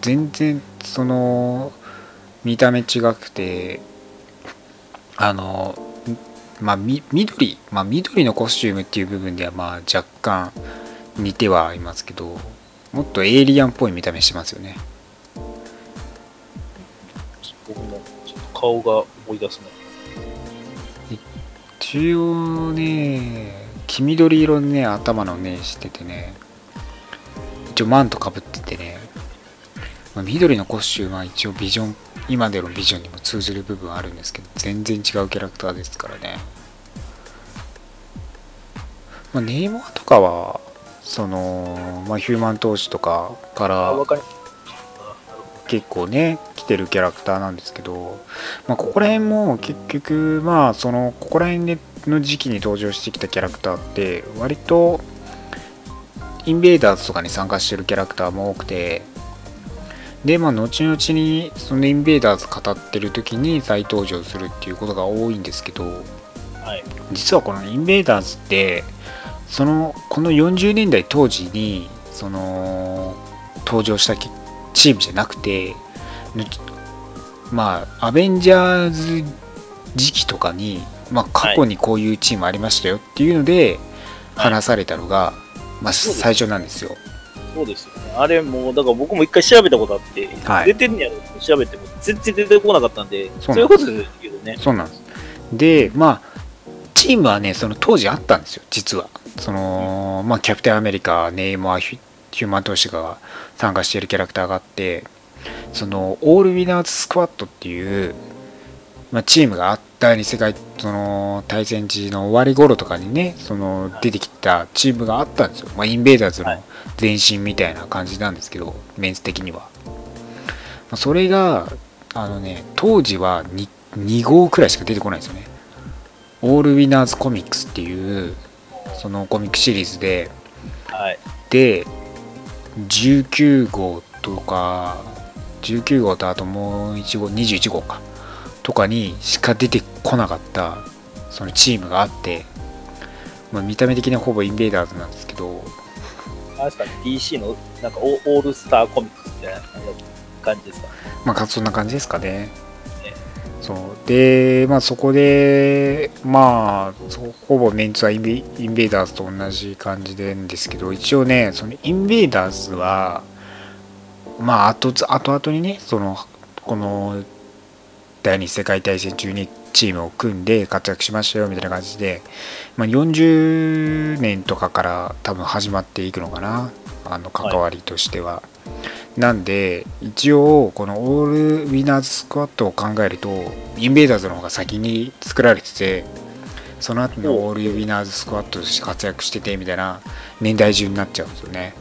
全然、その、見た目違くて、あのーまあ、み緑、まあ、緑のコスチュームっていう部分では、まあ、若干似てはいますけど、もっとエイリアンっぽい見た目してますよね。僕もちょっと顔が思い出すね。一応ね、黄緑色のね、頭のね、しててね、一応マントかぶっててね、まあ、緑のコスチュームは一応ビジョン、今でのビジョンにも通じる部分あるんですけど、全然違うキャラクターですからね。まあ、ネイモアとかは、その、まあ、ヒューマン投資とかかあ、ら結構ね来てるキャラクターなんですけど、まあ、ここら辺も結局まあそのここら辺での時期に登場してきたキャラクターって割とインベーダーズとかに参加してるキャラクターも多くてでまあ後々にそのインベーダーズ語ってる時に再登場するっていうことが多いんですけどはい。実はこのインベーダーズってそのこの40年代当時にその登場したチームじゃなくてぬまあアベンジャーズ時期とかに、まあ、過去にこういうチームありましたよっていうのではい話されたのが、まあ、そうです最初なんですよ。そうですよね。あれもう、だから僕も一回調べたことあって、はい出てんねやろって調べても全然出てこなかったんで、そういうことですけどね。そうなんです。で、まあ、チームはね、その当時あったんですよ、実は。その、まあ、キャプテンアメリカ、ネイマー、ヒューマン投資が参加しているキャラクターがあって、その、オールウィナーズスクワットっていう、まあ、チームがあった第二次世界その対戦時の終わり頃とかにねその出てきたチームがあったんですよ、まあ、インベーダーズの前身みたいな感じなんですけど、メンツ的には、まあ、それがあのね当時は 2, 2号くらいしか出てこないんですよね。オールウィナーズコミックスっていうそのコミックシリーズではい。で19号とか19号とあともう1号21号かとかにしか出てこなかったそのチームがあって、まあ、見た目的にはほぼインベーダーズなんですけどあれですかね、DC のなんかオオールスターコミックスみたいな感じですか。まあそんな感じですかね。ね。そう。でまあそこでまあほぼメンツはインベインベーダーズと同じ感じでんですけど一応ねそのインベーダーズはまあ後々後々にねそのこの第二次世界大戦中にチームを組んで活躍しましたよみたいな感じで、まあ、40年とかから多分始まっていくのかなあの関わりとしては。なんで一応このオールウィナーズスクワットを考えるとインベーダーズの方が先に作られててその後のオールウィナーズスクワットとして活躍しててみたいな年代順になっちゃうんですよね。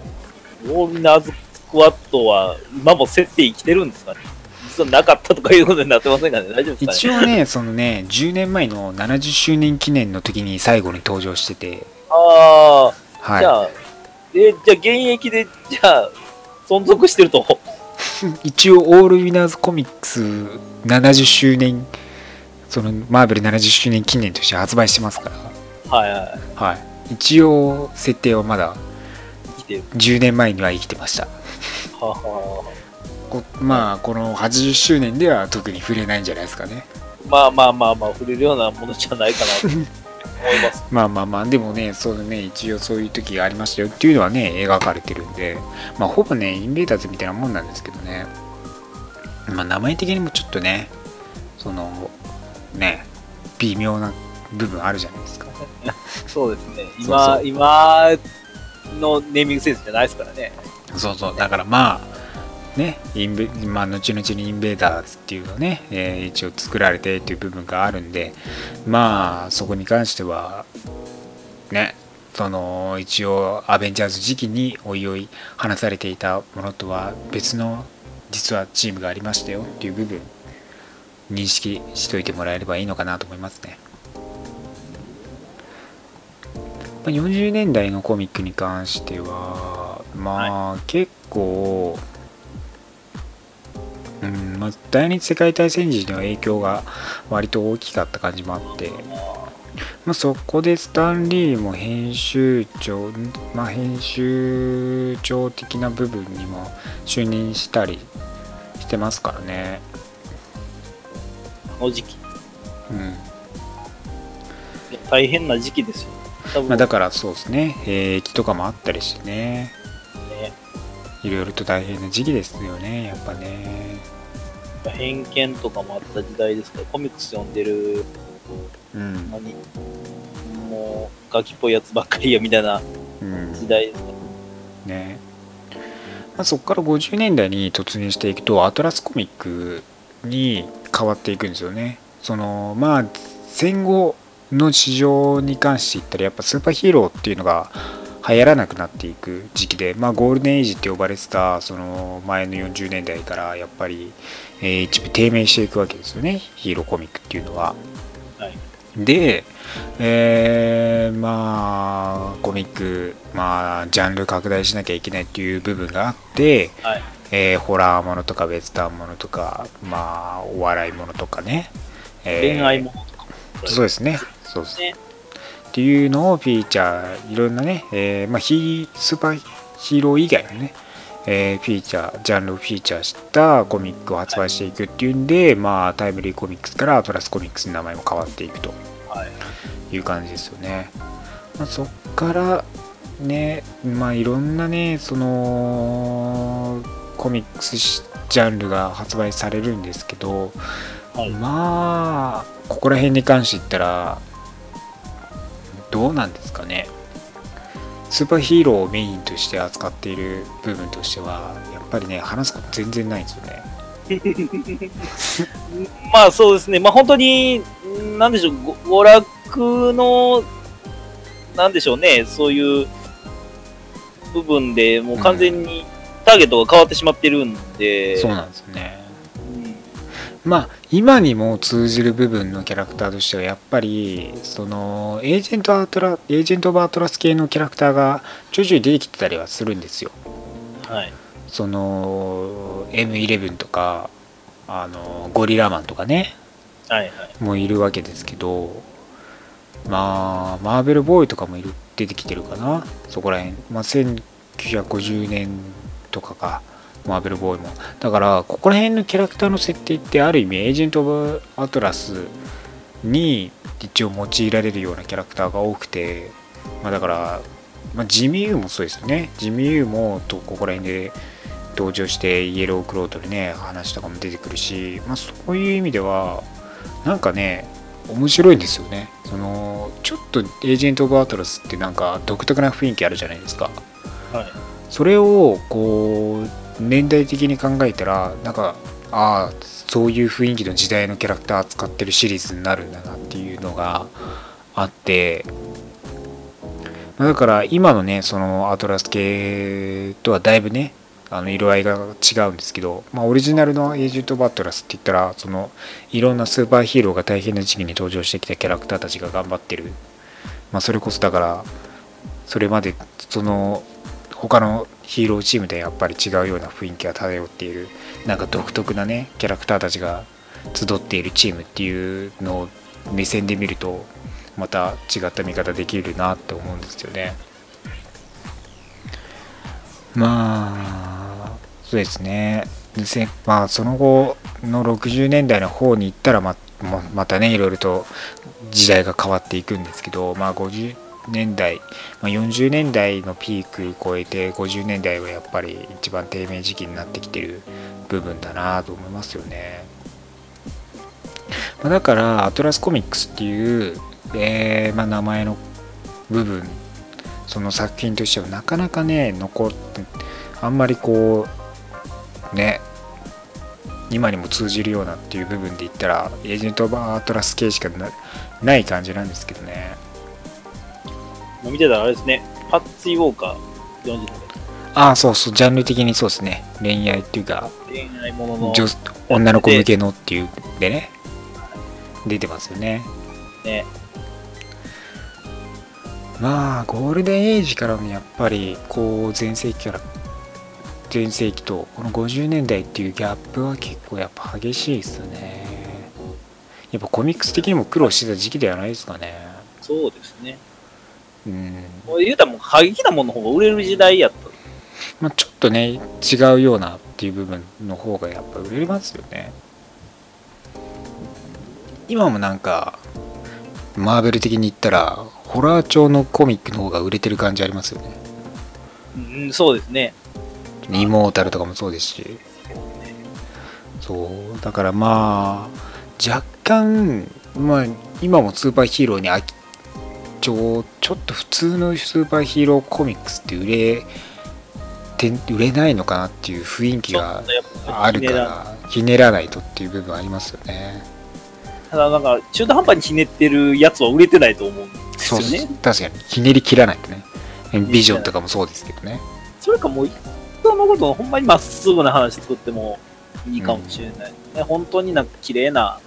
オールナーズスクワットは今も設定生きてるんですかね実はなかったとかいうことになってませんかね？大丈夫ですかね？一応ね そのね10年前の70周年記念の時に最後に登場してて。ああ、じゃはあ、え、じゃあ現役で、じゃあ、存続してると？い 一応オールウィナーズコミックス70周年そのマーベル70周年記念として発売してますから。はいはい。はい。一応設定はまだ生きてる。10年前には生きてました。ははこまあこの80周年では特に触れないんじゃないですかねまあまあまあまあ、触れるようなものじゃないかなと思います。まあまあまあでもねそうね一応そういう時がありましたよっていうのはね描かれてるんでまあほぼねインベーダーズみたいなもんなんですけどねまあ名前的にもちょっとねそのね微妙な部分あるじゃないですか そうですね。今、今のネーミングセンスじゃないですからね。そうそうだからまあねインベまあ後々にインベーダーズっていうのをね、えー一応作られてっていう部分があるんでまあそこに関してはねその一応アベンジャーズ時期においおい話されていたものとは別の実はチームがありましたよっていう部分認識しといてもらえればいいのかなと思いますね。まあ40年代のコミックに関してはまあ、結構、うんまあ、第二次世界大戦時の影響が割と大きかった感じもあって、まあ、そこでスタンリーも編集長、まあ、編集長的な部分にも就任したりしてますからね。あの時期。うん大変な時期ですよ。まあ、だからそうですね、兵役とかもあったりしてね、ね、いろいろと大変な時期ですよね、やっぱね。偏見とかもあった時代ですから、コミックス読んでる、うん。何もう、ガキっぽいやつばっかりや、みたいなうん時代ですか？ら。ねまあ、そこから50年代に突入していくとアトラスコミックに変わっていくんですよねそのまあ戦後の市場に関して言ったらやっぱスーパーヒーローっていうのが流行らなくなっていく時期で、まあ、ゴールデンエイジって呼ばれてたその前の40年代からやっぱり、えー一部低迷していくわけですよねヒーローコミックっていうのは。はいで、えーまあコミック、まあ、ジャンル拡大しなきゃいけないっていう部分があって、はい。えーホラーものとかウェスタンものとか、まあ、お笑いものとかね、えー恋愛ものとかも。そうですねそうですね。っていうのをフィーチャーいろんなね、えーまあ、ヒースーパーヒーロー以外のね、えーフィーチャージャンルをフィーチャーしたコミックを発売していくっていうんで、まあ、タイムリーコミックスからアトラスコミックスの名前も変わっていくとはい。いう感じですよね。まあ、そっからね、まあいろんなね、そのコミックスジャンルが発売されるんですけど、はい。まあここら辺に関して言ったらどうなんですかね。スーパーヒーローをメインとして扱っている部分としては、やっぱりね、話すこと全然ないんですよね。まあそうですね。まあ本当に、なんでしょう、ご娯楽の、なんでしょうね、そういう部分でもう完全にターゲットが変わってしまってるんで、そうなんですよね。うんまあ今にも通じる部分のキャラクターとしてはやっぱりそのエージェントアトラエージェント・オブ・アトラス系のキャラクターがちょいちょい出てきてたりはするんですよ。はい。その M11 とかあのゴリラマンとかね。はいはい。もいるわけですけどまあマーベルボーイとかもいる出てきてるかな。そこら辺。まあ1950年とかかマーベルボーイも。だからここら辺のキャラクターの設定ってある意味エージェント・オブ・アトラスに一応用いられるようなキャラクターが多くてまあだから、まあ、ジミー・ユーもそうですよね。ジミー・ユーもとここら辺で登場してイエロークロードでね話とかも出てくるし、まあ、そういう意味ではなんかね面白いんですよね。そのちょっとエージェント・オブ・アトラスってなんか独特な雰囲気あるじゃないですか。はい。それをこう年代的に考えたらなんかああそういう雰囲気の時代のキャラクター扱ってるシリーズになるんだなっていうのがあってまだから今のねそのアトラス系とはだいぶねあの色合いが違うんですけど、まあ、オリジナルのエージェント・バトラスって言ったらそのいろんなスーパーヒーローが大変な時期に登場してきたキャラクターたちが頑張ってる、まあ、それこそだからそれまでその他のヒーローチームでやっぱり違うような雰囲気が漂っているなんか独特なねキャラクターたちが集っているチームっていうのを目線で見るとまた違った見方できるなって思うんですよね。まあそうですね。まあその後の60年代の方に行ったらまままたねいろいろと時代が変わっていくんですけどまあ50年代、まあ、40年代のピーク超えて50年代はやっぱり一番低迷時期になってきてる部分だなと思いますよね。まあだからアトラスコミックスっていう、えーまあ、名前の部分その作品としてはなかなかね残ってあんまりこうね今にも通じるようなっていう部分で言ったらエージェント・オブ・アトラス系しかない感じなんですけどね見てたらあれですね、パッツィ・ウォーカー40年ああそうそうジャンル的にそうですね。恋愛っていうか代恋愛ものの、女女の子向けのっていうでね。出てますよね。ね、まあゴールデンエイジからのやっぱりこう全盛期から全盛期とこの50年代っていうギャップは結構やっぱ激しいですよね。やっぱコミックス的にも苦労してた時期ではないですかね。そうですね。うんもう言うたらもう過激なものの方が売れる時代やった。まあちょっとね違うようなっていう部分の方がやっぱ売れますよね今もなんかマーベル的に言ったらホラー調のコミックの方が売れてる感じありますよねうん、そうですね。イモータルとかもそうですしそうだからまあ若干まあ今もスーパーヒーローに飽きちょちょっと普通のスーパーヒーローコミックスって売れて売れないのかなっていう雰囲気があるかららひねらないとっていう部分ありますよね。ただなんか中途半端にひねってるやつは売れてないと思うんですそうよね。確かに。ひねり切らないとね。ビジョンとかもそうですけどね。それかもう、人のことをほんまにまっすぐな話作ってもいいかもしれない。ね、本当になんか綺麗な、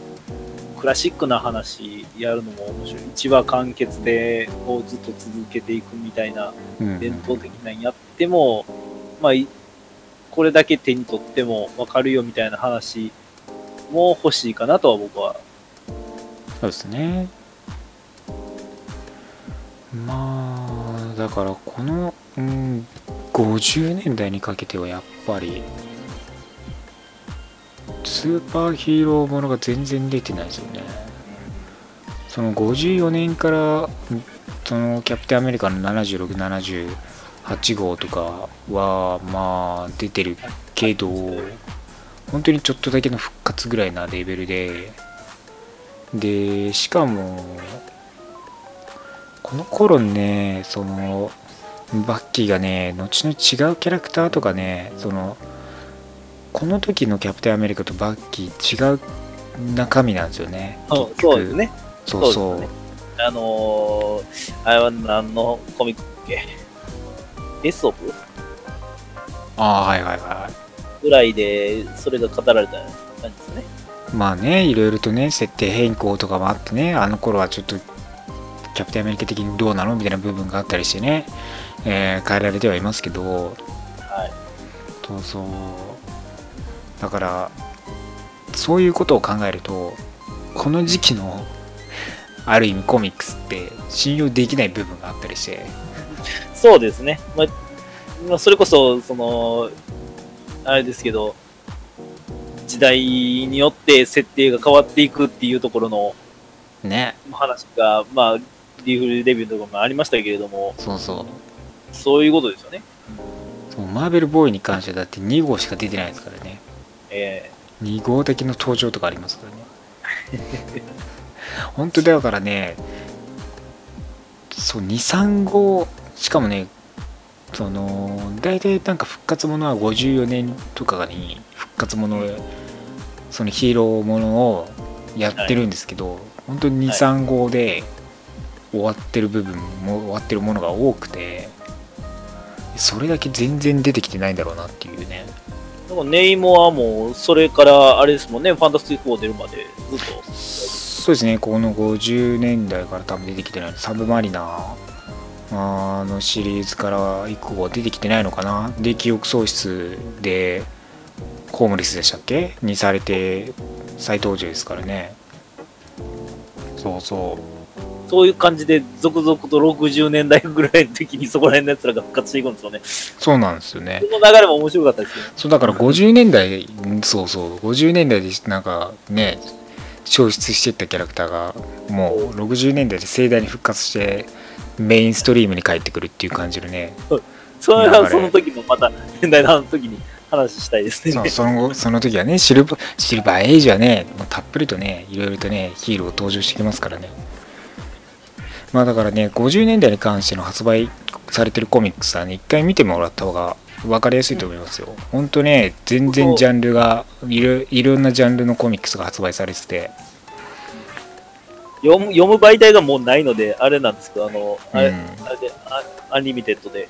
クラシックな話やるのも面白い。一話完結でこうずっと続けていくみたいなうん伝統的なのやっても、まあ、いこれだけ手に取っても分かるよみたいな話も欲しいかなとは僕は。そうですね。まあ、だからこの、うん、50年代にかけてはやっぱり、スーパーヒーローものが全然出てないですよね。その54年から、そのキャプテンアメリカの76、78号とかは、まあ、出てるけど、本当にちょっとだけの復活ぐらいなレベルで、でしかもこの頃ねそのバッキーがね後々違うキャラクターとかねそのこの時のキャプテンアメリカとバッキー違う中身なんですよね。そうですね。そうそう。ね。あのー、あれは何のコミックっけ？エソブああはいはいはい。ぐらいで、それが語られた感じですね。まあねいろいろとね設定変更とかもあってねあの頃はちょっとキャプテンアメリカ的にどうなの？みたいな部分があったりしてね、えー変えられてはいますけど。はい。そうそうだからそういうことを考えるとこの時期のある意味コミックスって信用できない部分があったりして。そうですね。まあ、まあ、それこそ、その、あれですけど、時代によって設定が変わっていくっていうところのね。話が、まあ、リーフルデビューとかもありましたけれども、そうそう。そういうことですよね。そうマーベルボーイに関してはだって2号しか出てないですからねえ2号的の登場とかありますからね。本当だからねそう235しかもねその大体なんか復活ものは54年とかに復活ものそのヒーローものをやってるんですけど、本当に235で終わってる部分も終わってるものが多くてそれだけ全然出てきてないんだろうなっていうねネイモはもう、それから、あれですもんね、ファンタスティック4出るまでずっと。そうですねこの50年代から多分出てきてないサブマリナーあのシリーズから以降は出てきてないのかな。で記憶喪失でホームレスでしたっけ？にされて再登場ですからね。そうそうそういう感じで、続々と60年代ぐらいの時にそこら辺の奴らが復活していくんですよね。そうなんですよねその流れも面白かったですよね。そうだから50年代そうそう50年代でなんかね消失していったキャラクターがもう60年代で盛大に復活してメインストリームに帰ってくるっていう感じのねそれはその時のまた、年代の時に話したいですね。そのその時はねシルバシルバーエイジはねもうたっぷりとねいろいろとねヒーロー登場してきますからねまあだからね50年代に関しての発売されてるコミックスはね一回見てもらった方が分かりやすいと思いますよ。ほんとね全然ジャンルがいろいろんなジャンルのコミックスが発売されてて。読む読む媒体がもうないので、あれなんですけど、あの、あれ,、うん。あれでア、アンリミテッドで、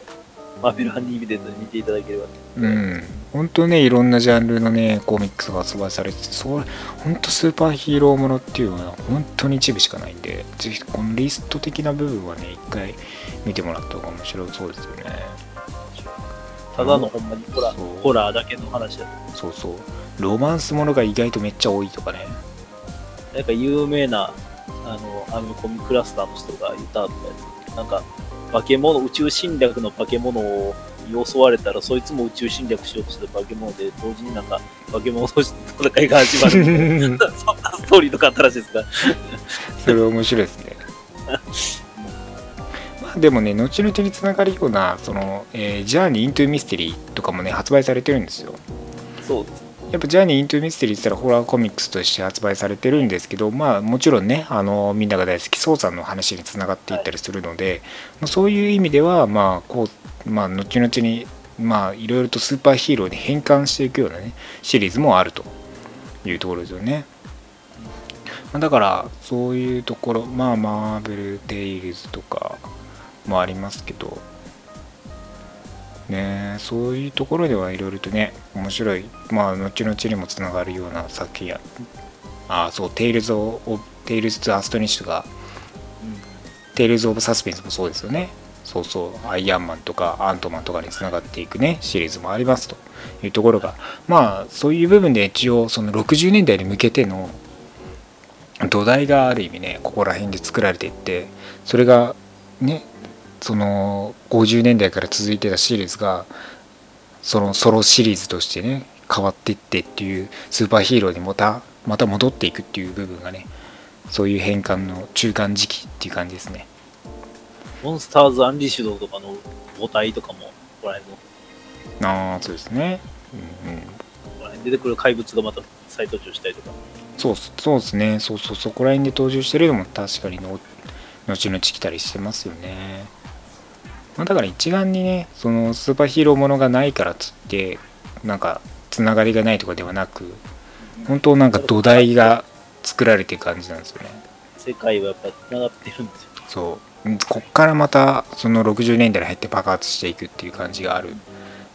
マーベルアンリミテッドで見ていただければ。うん本当ねいろんなジャンルのねコミックスが発売されててそれ本当スーパーヒーローものっていうのは本当に一部しかないんでぜひこのリスト的な部分はね一回見てもらった方が面白そうですよねただのほんまにホラー、ホラーだけの話だと。そうそうロマンスものが意外とめっちゃ多いとかねなんか有名な、あの、アメコミクラスターの人が言ったとかやつ。なんか、化け物、宇宙侵略の化け物をに襲われたら、そいつも宇宙侵略しようとした化け物で、同時になんか、化け物として戦いが始まる。そんなストーリーとかあったらしいですから。それ面白いですね まあでもね後々につながるようなその、えージャーニー・イントゥ・ミステリーとかもね発売されてるんですよそうです。やっぱジャーニー・イントゥ・ミステリーって言ったらホラーコミックスとして発売されてるんですけどまあもちろんねあのみんなが大好きソーさんの話につながっていったりするので、まあそういう意味ではまあこうまあ後々にまあいろいろとスーパーヒーローに変換していくようなねシリーズもあるというところですよね。まあだからそういうところまあマーベル・テイルズとかもありますけどねそういうところではいろいろとね面白いまあ後々にもつながるような作品やあそうテイルズ・オブ・テイルズ・トゥ・アストニッシュがテイルズ・オブ・サスペンスもそうですよね。そうそうアイアンマンとかアントマンとかにつながっていくねシリーズもありますと。いうところがまあそういう部分で一応その60年代に向けての土台がある意味ねここら辺で作られていってそれがねその50年代から続いてたシリーズがそのソロシリーズとしてね変わっていってっていうスーパーヒーローにまたまた戻っていくっていう部分がねそういう変換の中間時期っていう感じですね。モンスターズ・アンリッシュドとかの母体とかも、ここら辺の、ああそうですね。うんうん。出てくる怪物がまた再登場したりとか。そうそうですね。そうそうそこら辺で登場してるのも確かにの後々来たりしてますよね、まあ、だから一概にねそのスーパーヒーローものがないからっつってなんかつながりがないとかではなく本当なんか土台が作られてる感じなんですよね。世界はやっぱ繋がってるんですよ。そう。うんこっからまたその60年代に入って爆発していくっていう感じがある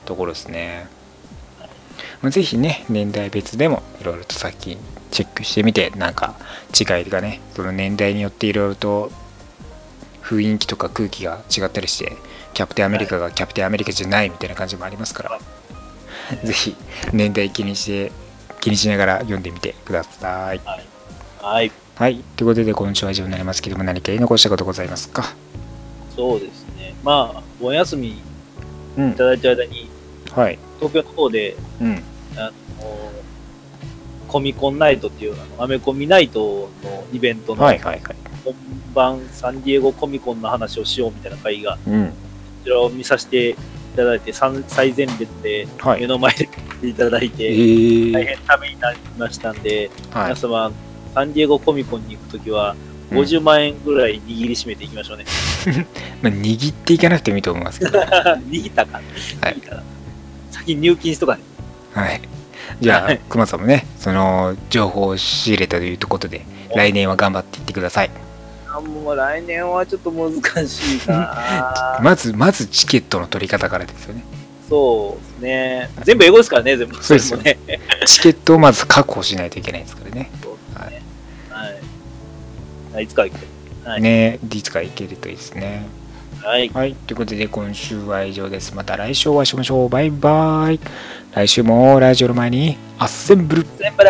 ところですね、まあ、ぜひね年代別でもいろいろとさっきチェックしてみてなんか違いがねその年代によっていろいろと雰囲気とか空気が違ったりしてキャプテンアメリカがキャプテンアメリカじゃないみたいな感じもありますから、ぜひ年代気にして気にしながら読んでみてください。はい。はい。ということで今週は以上になりますけども何か言い残したことございますか？そうですね。まあ、お休みいうん。ただいた間に、はい。東京の方で、うん。あの、コミコンナイトっていう、あのアメコミナイトのイベントのはいはいはい。本番サンディエゴコミコンの話をしようみたいな会が、こうんちらを見させていただいて、最最前列ではい目の前で見ていただいえて、ー大変ためになりましたんで、はい皆様、サンディエゴコミコンに行くときは、50万円ぐらい握りしめていきましょうね。まあ、握っていかなくてもいいと思いますけど。握ったか。はい握ったな先に入金しとかね。はい。じゃあはい、熊さんもね、その情報を仕入れたということで、来年は頑張っていってください。あもう来年はちょっと難しいな まず、まずチケットの取り方からですよね。そうですね。全部英語ですからね、全部。そうですね。チケットをまず確保しないといけないですからね。そうですね。はい。いつか行く。はい。ね、いつか行けるといいですね。はい。はい。ということで、今週は以上です。また来週お会いしましょう。バイバイ。来週もラジオの前にアッセンブル。全部で